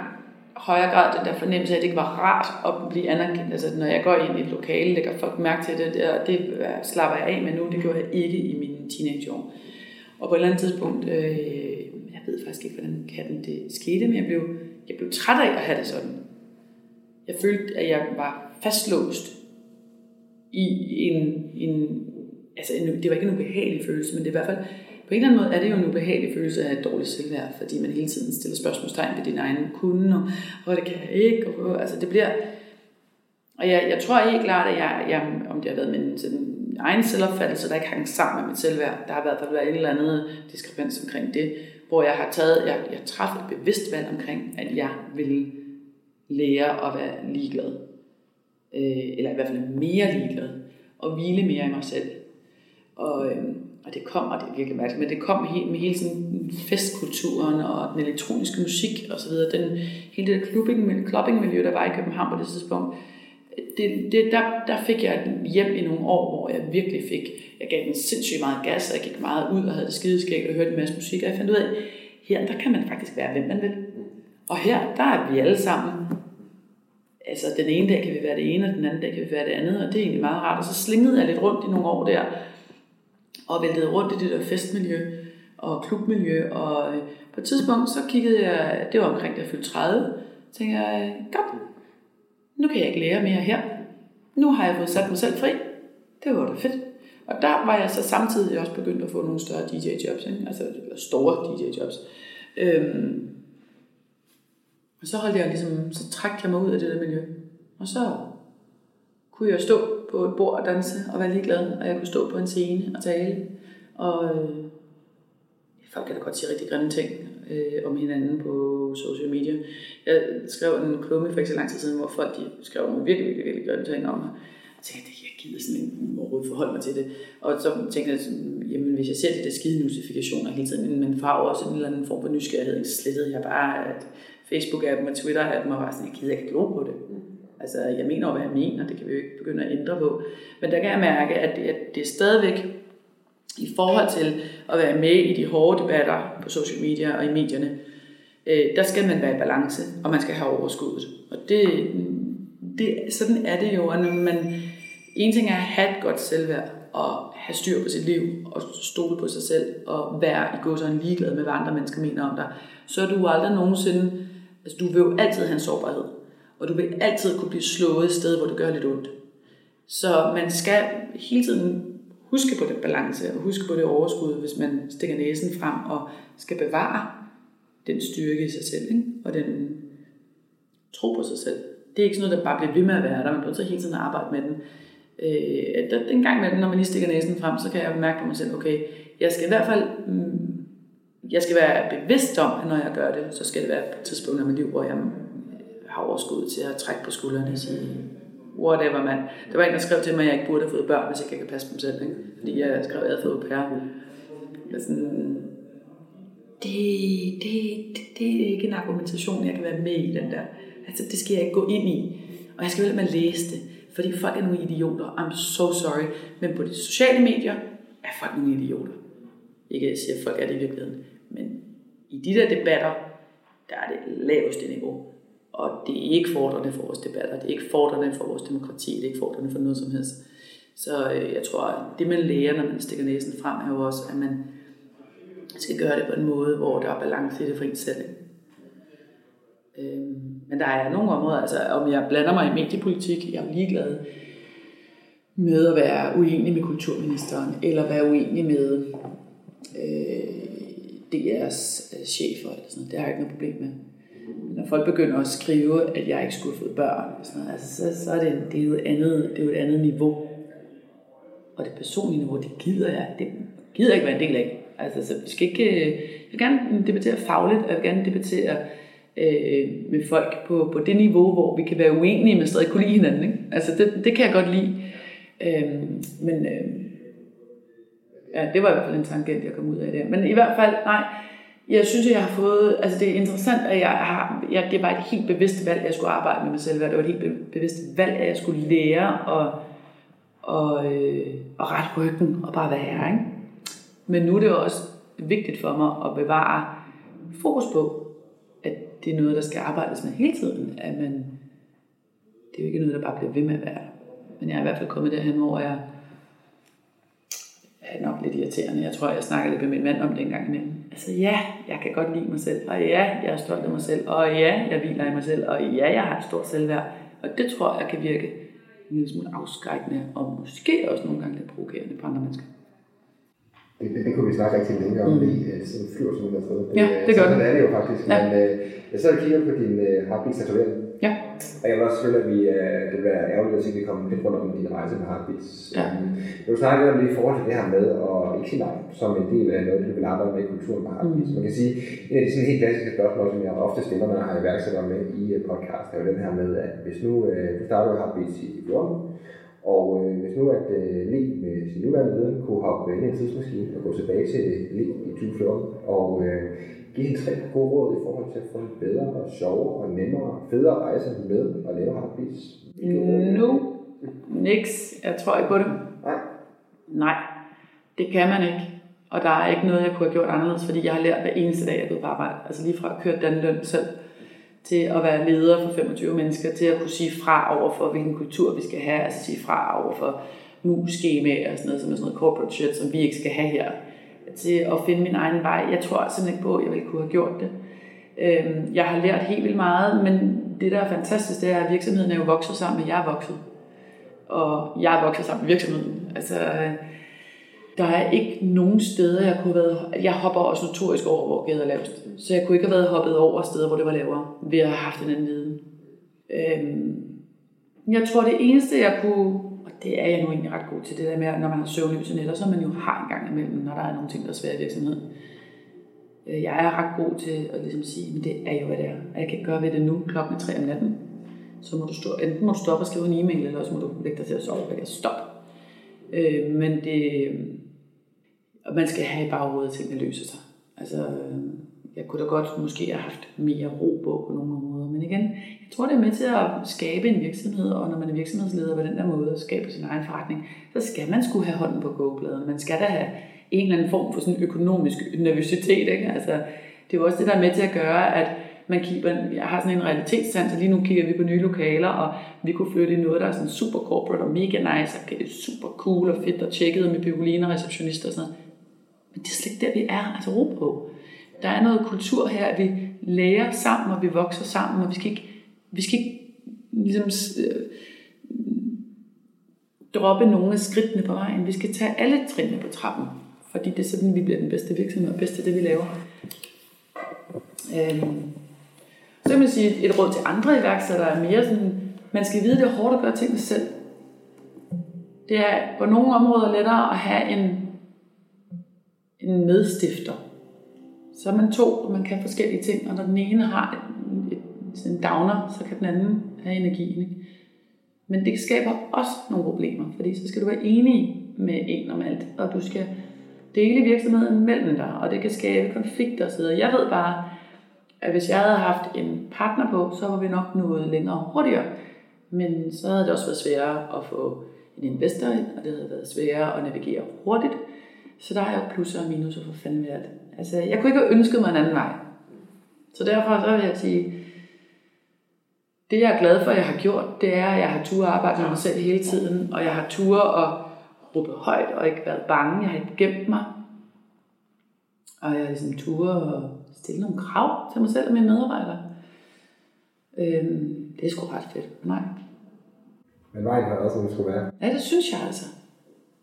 højere grad den der fornemmelse af, at det ikke var rart at blive anerkendt. Altså, når jeg går ind i et lokale, lægger folk mærke til det, og det slapper jeg af med nu, det gjorde jeg ikke i mine teenageår. Og på et eller andet tidspunkt, øh, jeg ved faktisk ikke, hvordan katten det skete, men jeg blev, jeg blev træt af at have det sådan. Jeg følte, at jeg var fastlåst i en, en altså en, det var ikke en ubehagelig følelse, men det er i hvert fald på en eller anden måde er det jo en ubehagelig følelse af et dårligt selvværd, fordi man hele tiden stiller spørgsmålstegn ved din egen kunde, og, hvor det kan jeg ikke, og, altså det bliver, og jeg, jeg tror helt klart, at jeg, jeg, om det har været min sådan, egen selvopfattelse, der ikke hang sammen med mit selvværd, der har i hvert fald været et eller andet diskrepans omkring det, hvor jeg har taget, jeg, jeg træffet et bevidst valg omkring, at jeg ville lære at være ligeglad. Øh, eller i hvert fald mere ligeglad. Og hvile mere i mig selv. Og, øh, og det kom, og det er virkelig mærkeligt, men det kom med, hele, med hele sådan festkulturen og den elektroniske musik og så videre. Den, hele det clubbing, clubbing miljø, der var i København på det tidspunkt, det, det, der, der fik jeg hjem i nogle år, hvor jeg virkelig fik, jeg gav den sindssygt meget gas, og jeg gik meget ud og havde det skideskægt og hørte en masse musik, og jeg fandt ud af, her der kan man faktisk være, hvem man vil. Og her, der er vi alle sammen. Altså, den ene dag kan vi være det ene, og den anden dag kan vi være det andet, og det er egentlig meget rart. Og så slingede jeg lidt rundt i nogle år der, og væltede rundt i det der festmiljø. og klubmiljø. Og øh, på et tidspunkt, så kiggede jeg, det var omkring, da jeg fyldte 30, tænkte jeg, øh, godt, nu kan jeg ikke lære mere her. Nu har jeg fået sat mig selv fri. Det var da fedt. Og der var jeg så samtidig også begyndt at få nogle større DJ-jobs, ikke? altså store DJ-jobs. Øhm, og så holdt jeg ligesom, så trak jeg mig ud af det der miljø. Og så kunne jeg stå på et bord og danse og være ligeglad, og jeg kunne stå på en scene og tale. Og øh, folk kan da godt sige rigtig grimme ting øh, om hinanden på social media. Jeg skrev en klumme for ikke så lang tid siden, hvor folk de skrev nogle virkelig, virkelig, virkelig grimme ting om mig. Jeg tænkte, jeg gider sådan en overhovedet forholde mig til det. Og så tænkte jeg, jamen hvis jeg ser de der skide notifikationer hele tiden, men farver også en eller anden form for nysgerrighed, så slettede jeg bare at Facebook-appen og Twitter-appen, og var sådan, jeg gider ikke glo på det. Mm. Altså, jeg mener jo, hvad jeg mener, det kan vi jo ikke begynde at ændre på. Men der kan jeg mærke, at det, at det er stadigvæk i forhold til at være med i de hårde debatter på social media og i medierne, øh, der skal man være i balance, og man skal have overskuddet. Og det, det, sådan er det jo, at når man, en ting er at have et godt selvværd, og have styr på sit liv, og stole på sig selv, og være i god sådan ligeglad med, hvad andre mennesker mener om dig, så er du aldrig nogensinde, altså du vil jo altid have en sårbarhed, og du vil altid kunne blive slået et sted, hvor det gør lidt ondt. Så man skal hele tiden huske på den balance, og huske på det overskud, hvis man stikker næsen frem og skal bevare den styrke i sig selv, ikke? og den tro på sig selv. Det er ikke sådan noget, der bare bliver ved med at være der, man bliver så hele tiden at arbejde med den. Øh, den gang med den, når man lige stikker næsen frem, så kan jeg mærke på mig selv, okay, jeg skal i hvert fald mm, jeg skal være bevidst om, at når jeg gør det, så skal det være på et tidspunkt i mit liv, hvor jeg overskud til at trække på skuldrene og sige, whatever man. Der var en, der skrev til mig, at jeg ikke burde have fået børn, hvis jeg ikke kan passe dem selv. Ikke? Fordi jeg skrev, at jeg havde fået pære. Sådan, det, det, det, det er ikke en argumentation, jeg kan være med i den der. Altså, det skal jeg ikke gå ind i. Og jeg skal vel med læse det. Fordi folk er nogle idioter. I'm so sorry. Men på de sociale medier er folk nogle idioter. Ikke at jeg siger, at folk er det i virkeligheden. Men i de der debatter, der er det laveste niveau. Og det er ikke fordrende for vores debatter, det er ikke fordrende for vores demokrati, det er ikke fordrende for noget som helst. Så øh, jeg tror, at det man lærer, når man stikker næsen frem, er jo også, at man skal gøre det på en måde, hvor der er balance i det for en selv. Øh, men der er nogle områder, altså om jeg blander mig i mediepolitik, jeg er ligeglad med at være uenig med kulturministeren, eller være uenig med øh, DR's øh, chefer, eller sådan noget. det har jeg ikke noget problem med når folk begynder at skrive, at jeg ikke skulle have fået børn, sådan noget, altså, så, så er det, det, er jo et andet, det er jo et andet niveau. Og det personlige niveau, det gider jeg, det gider jeg ikke være en del af. Altså, så vi skal ikke, øh, jeg vil gerne debattere fagligt, og jeg vil gerne debattere øh, med folk på, på det niveau, hvor vi kan være uenige, men stadig kunne lide hinanden. Ikke? Altså, det, det kan jeg godt lide. Øh, men øh, ja, det var i hvert fald en tangent, jeg kom ud af der. Men i hvert fald, nej, jeg synes, at jeg har fået, altså det er interessant, at jeg har, jeg, det var et helt bevidst valg, at jeg skulle arbejde med mig selv. Det var et helt bevidst valg, at jeg skulle lære og, og, øh, og rette ryggen og bare være. Ikke? Men nu er det også vigtigt for mig at bevare fokus på, at det er noget, der skal arbejdes med hele tiden. At man, det er jo ikke noget, der bare bliver ved med at være. Men jeg er i hvert fald kommet derhen, hvor jeg er nok lidt irriterende. Jeg tror, jeg snakker lidt med min mand om det en gang imellem. Altså ja, jeg kan godt lide mig selv, og ja, jeg er stolt af mig selv, og ja, jeg hviler i mig selv, og ja, jeg har et stort selvværd. Og det tror jeg kan virke en lille smule afskrækkende, og måske også nogle gange lidt provokerende på andre mennesker. Det, det, det kunne vi snakke rigtig længe om, mm. det sådan flyver som der fået. Ja, det gør det. er det jo faktisk, ja. men øh, jeg sidder og kigger på din øh, heartbeat tatovering. Ja. Og jeg vil også selvfølgelig, at vi, øh, det være ærgerligt at sige, at vi kommer lidt rundt om din rejse med heartbeats. Ja. Jeg vil snakke lidt om det i forhold til det her med at ikke sige nej, som en del af noget, du vil arbejde med i kulturen på heartbeats. Mm. Man kan sige, en af de sådan helt klassiske spørgsmål, som jeg ofte stiller, når jeg har iværksættere med i øh, podcast, er jo den her med, at hvis nu øh, du starter med heartbeats i 14, og øh, hvis nu at øh, Lee med sin nuværende viden kunne hoppe ind i en tidsmaskine og gå tilbage til Lee i 2014 og øh, give hende tre gode råd i forhold til at få en bedre og sjovere og nemmere, federe rejse med at lave heartbeats. Nu, niks. Jeg tror ikke på det. Nej. Nej, det kan man ikke. Og der er ikke noget, jeg kunne have gjort anderledes, fordi jeg har lært hver eneste dag, jeg er på arbejde. Altså lige fra at køre den løn selv, til at være leder for 25 mennesker, til at kunne sige fra over for, hvilken kultur vi skal have, altså sige fra over for mus og sådan noget, som er sådan noget corporate shit, som vi ikke skal have her til at finde min egen vej. Jeg tror simpelthen ikke på, at jeg ville kunne have gjort det. Øhm, jeg har lært helt vildt meget, men det, der er fantastisk, det er, at virksomheden er jo vokset sammen, med, jeg er vokset. Og jeg er vokset sammen med virksomheden. Altså, der er ikke nogen steder, jeg kunne have været... Jeg hopper også notorisk over, hvor gaden er lavest. Så jeg kunne ikke have været hoppet over steder, hvor det var lavere, ved at have haft en anden viden. Øhm, jeg tror, det eneste, jeg kunne... Og det er jeg nu egentlig ret god til, det der med, at når man har søvnløse nætter, så man jo har en gang imellem, når der er nogle ting, der er svære i virksomheden. Øh, jeg er ret god til at ligesom sige, at det er jo, hvad det er. Og jeg kan gøre ved det nu, klokken er 3 om natten. Så må du stå, enten må du stoppe og skrive en e-mail, eller også må du lægge dig til at sove, og jeg stop. Øh, men det, og man skal have i baghovedet, at tingene løser sig. Altså, øh, jeg kunne da godt måske have haft mere ro på på nogle områder. Men igen, jeg tror, det er med til at skabe en virksomhed, og når man er virksomhedsleder på den der måde, at skabe sin egen forretning, så skal man skulle have hånden på gåbladen. Man skal da have en eller anden form for sådan økonomisk nervøsitet. Ikke? Altså, det er jo også det, der er med til at gøre, at man kigger, jeg har sådan en realitetssans, og lige nu kigger vi på nye lokaler, og vi kunne flytte i noget, der er sådan super corporate og mega nice, og super cool og fedt og tjekket med violiner og receptionister og sådan noget. Men det er slet ikke der, vi er, altså ro på. Der er noget kultur her, at vi lærer sammen, og vi vokser sammen, og vi skal ikke, vi skal ikke ligesom, øh, droppe nogle af skridtene på vejen. Vi skal tage alle trinene på trappen, fordi det er sådan, vi bliver den bedste virksomhed, og bedste det, vi laver. Øhm. Så kan man sige, et råd til andre iværksættere er mere sådan, man skal vide, det er hårdt at gøre tingene selv. Det er på nogle områder lettere at have en en medstifter. Så er man to, og man kan forskellige ting, og når den ene har en, et, en downer, så kan den anden have energien. Ikke? Men det skaber også nogle problemer, fordi så skal du være enig med en om alt, og du skal dele virksomheden mellem dig, og det kan skabe konflikter osv. Jeg ved bare, at hvis jeg havde haft en partner på, så var vi nok nået længere hurtigere. Men så havde det også været sværere at få en investor ind, og det havde været sværere at navigere hurtigt. Så der er jo plusser og minusser for fanden ved alt. Altså, jeg kunne ikke have ønsket mig en anden vej. Så derfor så vil jeg sige, det jeg er glad for, at jeg har gjort, det er, at jeg har tur at arbejde med mig selv hele tiden, og jeg har tur at råbe højt og ikke været bange. Jeg har ikke gemt mig. Og jeg har ligesom tur at stille nogle krav til mig selv og mine medarbejdere. Øhm, det er sgu ret fedt. Nej. Men vejen har også, som skulle være. Ja, det synes jeg altså.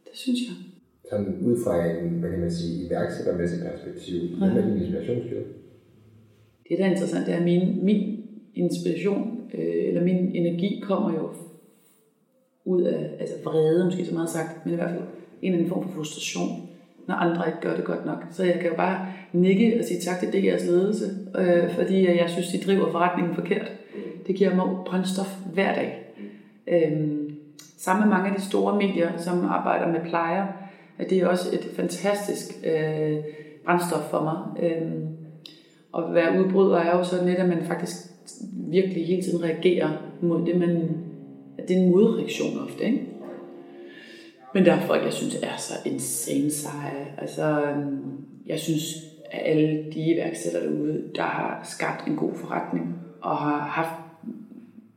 Det synes jeg sådan ud fra en, hvad kan man sige, iværksættermæssig perspektiv, hvad er din inspirationskilde? Det, der er interessant, det er, at min, min inspiration, øh, eller min energi kommer jo ud af altså vrede, måske så meget sagt, men i hvert fald en eller anden form for frustration, når andre ikke gør det godt nok. Så jeg kan jo bare nikke og sige tak til DGR's ledelse, øh, fordi jeg synes, de driver forretningen forkert. Det giver mig brændstof hver dag. Øh, sammen med mange af de store medier, som arbejder med plejer, det er også et fantastisk øh, brændstof for mig. Øh, at være udbryder er jo så net, at man faktisk virkelig hele tiden reagerer mod det, man... At det er en modreaktion ofte, ikke? Men der er folk, jeg synes er så insane seje. Altså, øhm, jeg synes, at alle de iværksættere derude, der har skabt en god forretning, og har haft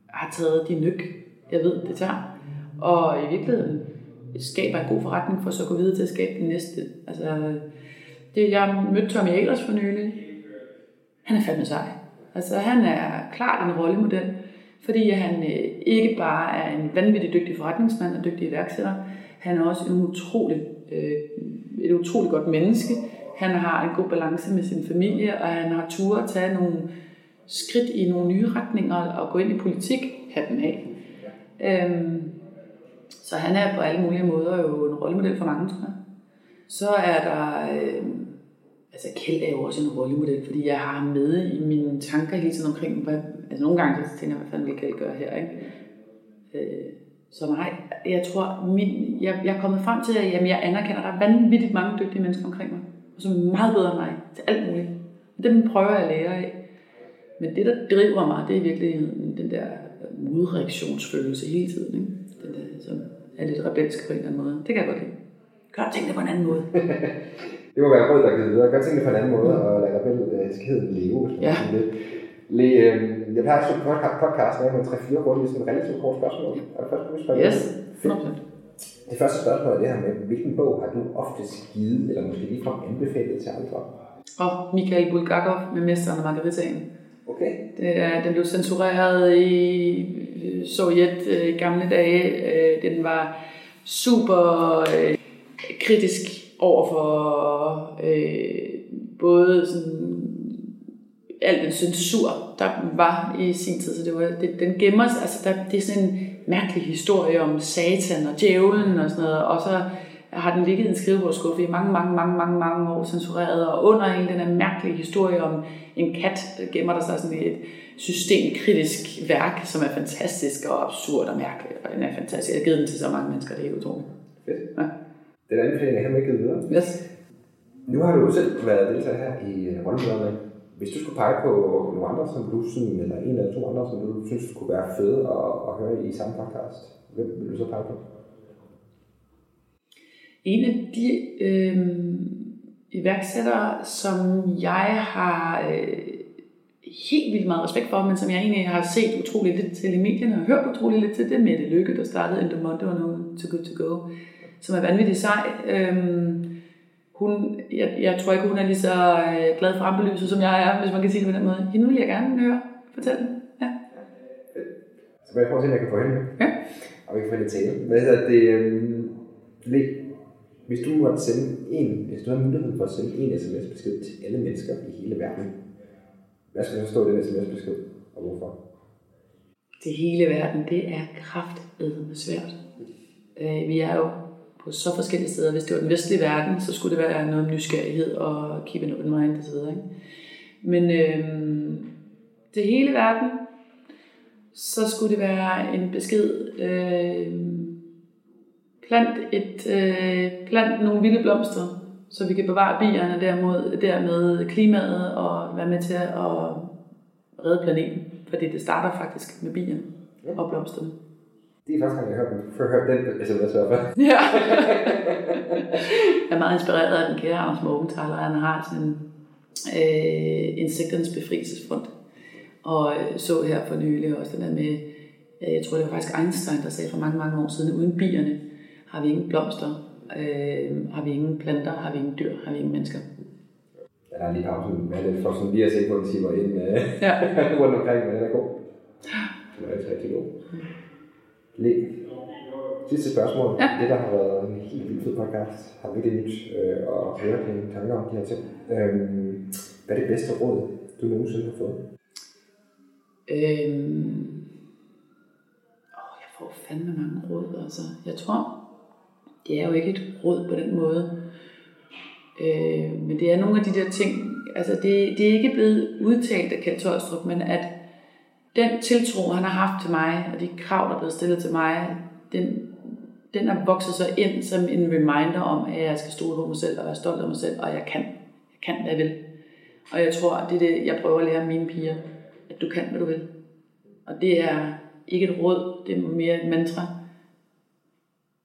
har taget de nyk, jeg ved, det tager. Og i virkeligheden skaber en god forretning, for så at gå videre til at skabe den næste. Altså, det, jeg mødte Tommy Ahlers for nylig. Han er fandme sej. Altså, han er klart en rollemodel, fordi han øh, ikke bare er en vanvittig dygtig forretningsmand og dygtig iværksætter, han er også en utrolig, øh, et utroligt godt menneske. Han har en god balance med sin familie, og han har tur at tage nogle skridt i nogle nye retninger og gå ind i politik, hatten af. Øhm, så han er på alle mulige måder jo en rollemodel for mange, tror jeg. Så er der... Øh, altså Kjeld er jo også en rollemodel, fordi jeg har ham med i mine tanker hele tiden omkring, hvad, altså nogle gange så tænker jeg, hvad fanden vil Kjeld gøre her, ikke? Øh, så nej, jeg tror, min, jeg, jeg er kommet frem til, at jamen, jeg anerkender, at der er vanvittigt mange dygtige mennesker omkring mig, og som er meget bedre end mig til alt muligt. Og dem prøver jeg at lære af. Men det, der driver mig, det er virkelig den der modreaktionsfølelse hele tiden. Ikke? Den der, som, er lidt rebelsk på en eller anden måde. Det kan jeg godt lide. Gør tingene på en anden måde. det må være råd, der kan videre. Gør tingene på en anden måde, og lad rebelskheden leve, hvis man ja. det. Le, øh, jeg plejer at slutte podcast med med tre-fire hurtige, sådan relativt kort spørgsmål. Er det først, du? Yes, 100%. Det første spørgsmål er det her med, hvilken bog har du oftest givet, eller måske ligefrem anbefalet til andre? Og Michael Bulgakov med Mesteren og Margaritaen. Okay. Det er, den blev censureret i Sovjet øh, i gamle dage. Øh, den var super øh, kritisk over for både sådan al den censur, der var i sin tid. Så det var, det, den gemmer sig, altså der, det er sådan en mærkelig historie om satan og djævlen og sådan noget, og så har den ligget i en skrivebordsskuffe i mange, mange, mange, mange, mange år censureret, og under hele den her mærkelige historie om en kat, gemmer der sig sådan et systemkritisk værk, som er fantastisk og absurd og mærkeligt, og den er fantastisk. Jeg har givet den til så mange mennesker, det er utroligt. Fedt. Ja. Den anbefaling er hermed givet videre. Yes. Nu har du jo selv været deltager her i øh, Rollemøderne. Hvis du skulle pege på nogle andre, som du sådan, eller en eller to andre, som du synes kunne være fede at, at høre i samme podcast, hvem vil du så pege på? En af de øh, iværksættere, som jeg har øh, helt vildt meget respekt for, men som jeg egentlig har set utrolig lidt til i medierne og hørt utrolig lidt til, det er Mette Lykke, der startede Endomondo og nu To Good To Go, som er vanvittigt sej. Øhm, hun, jeg, jeg tror ikke, hun er lige så øh, glad for rampelyset, som jeg er, hvis man kan sige det på den måde. Hende vil jeg gerne høre. Fortæl. Ja. Så må jeg prøve at se, om jeg kan få hende. Ja. Og vi kan få tale. Hvad hedder det? Le, hvis du måtte sende en, hvis du havde mulighed for at sende en sms-besked til alle mennesker i hele verden, hvad skal der så stå i den sms-besked, og hvorfor? Til hele verden, det er kraftedeme svært. Øh, vi er jo på så forskellige steder. Hvis det var den vestlige verden, så skulle det være noget om nysgerrighed og keep an open mind osv. Ikke? Men øh, til hele verden, så skulle det være en besked. Øh, plant, et, øh, plant nogle vilde blomster, så vi kan bevare bierne dermed, dermed klimaet og være med til at redde planeten. Fordi det starter faktisk med bierne og blomsterne. Det er gang, jeg har hørt hørt den sms i hvert. Ja. jeg er meget inspireret af den kære Anders Morgenthaler. Han har en øh, insekternes befrielsesfront. Og øh, så her for nylig også den der med, øh, jeg tror det var faktisk Einstein, der sagde for mange, mange år siden, uden bierne har vi ingen blomster, øh, har vi ingen planter, har vi ingen dyr, har vi ingen mennesker. Ja, der er lige pausen med lidt for sådan lige at se på den timer ind øh, Ja. rundt omkring, men den er god. Den er rigtig, rigtig god. Le. Sidste spørgsmål. Ja. Det, der har været en helt vildt fed podcast, har virkelig nyt øh, at høre dine tanker om de her ting. Øhm, hvad er det bedste råd, du nogensinde har fået? Øhm, åh, jeg får fandme mange råd, altså. Jeg tror, det er jo ikke et råd på den måde. Øh, men det er nogle af de der ting, altså det, det er ikke blevet udtalt af Kjeld Tolstrup, men at den tiltro, han har haft til mig, og de krav, der er blevet stillet til mig, den, den er vokset så ind som en reminder om, at jeg skal stole på mig selv og være stolt af mig selv, og jeg kan. Jeg kan, hvad jeg vil. Og jeg tror, det er det, jeg prøver at lære mine piger, at du kan, hvad du vil. Og det er ikke et råd, det er mere et mantra.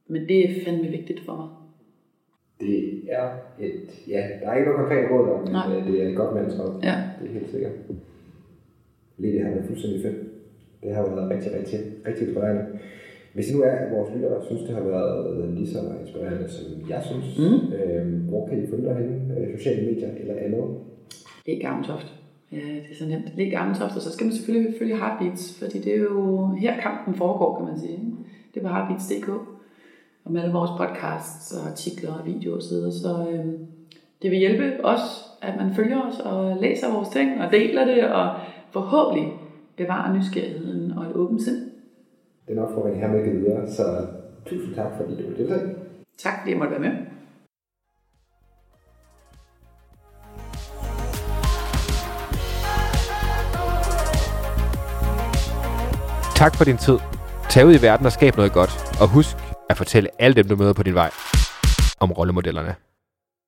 Men det er fandme vigtigt for mig. Det er et, ja, der er ikke noget konkret råd om, men Nej. øh, det er et godt mantra. Ja. Det er helt sikkert. Lige det har været fuldstændig fedt. Det har været rigtig, rigtig, rigtig inspirerende. Hvis det nu er, at vores lyttere synes, det har været lige så inspirerende, som jeg synes, Mm. øh, hvor kan I finde dig henne? Øh, sociale medier eller andet? Læg Gammeltoft. Ja, det er så nemt. Læg Gammeltoft, og så skal man selvfølgelig følge Heartbeats, fordi det er jo her kampen foregår, kan man sige. Det er på heartbeats.dk. Og med alle vores podcasts og artikler og videoer osv. Så, så øhm, det vil hjælpe os, at man følger os og læser vores ting og deler det, og forhåbentlig bevarer nysgerrigheden og et åbent sind. Den opfordring her med givet videre, så tusind tak, fordi du vil deltage. Tak fordi jeg måtte være med. Tak for din tid. Tag ud i verden og skab noget godt. Og husk at fortælle alle dem, du møder på din vej, om rollemodellerne.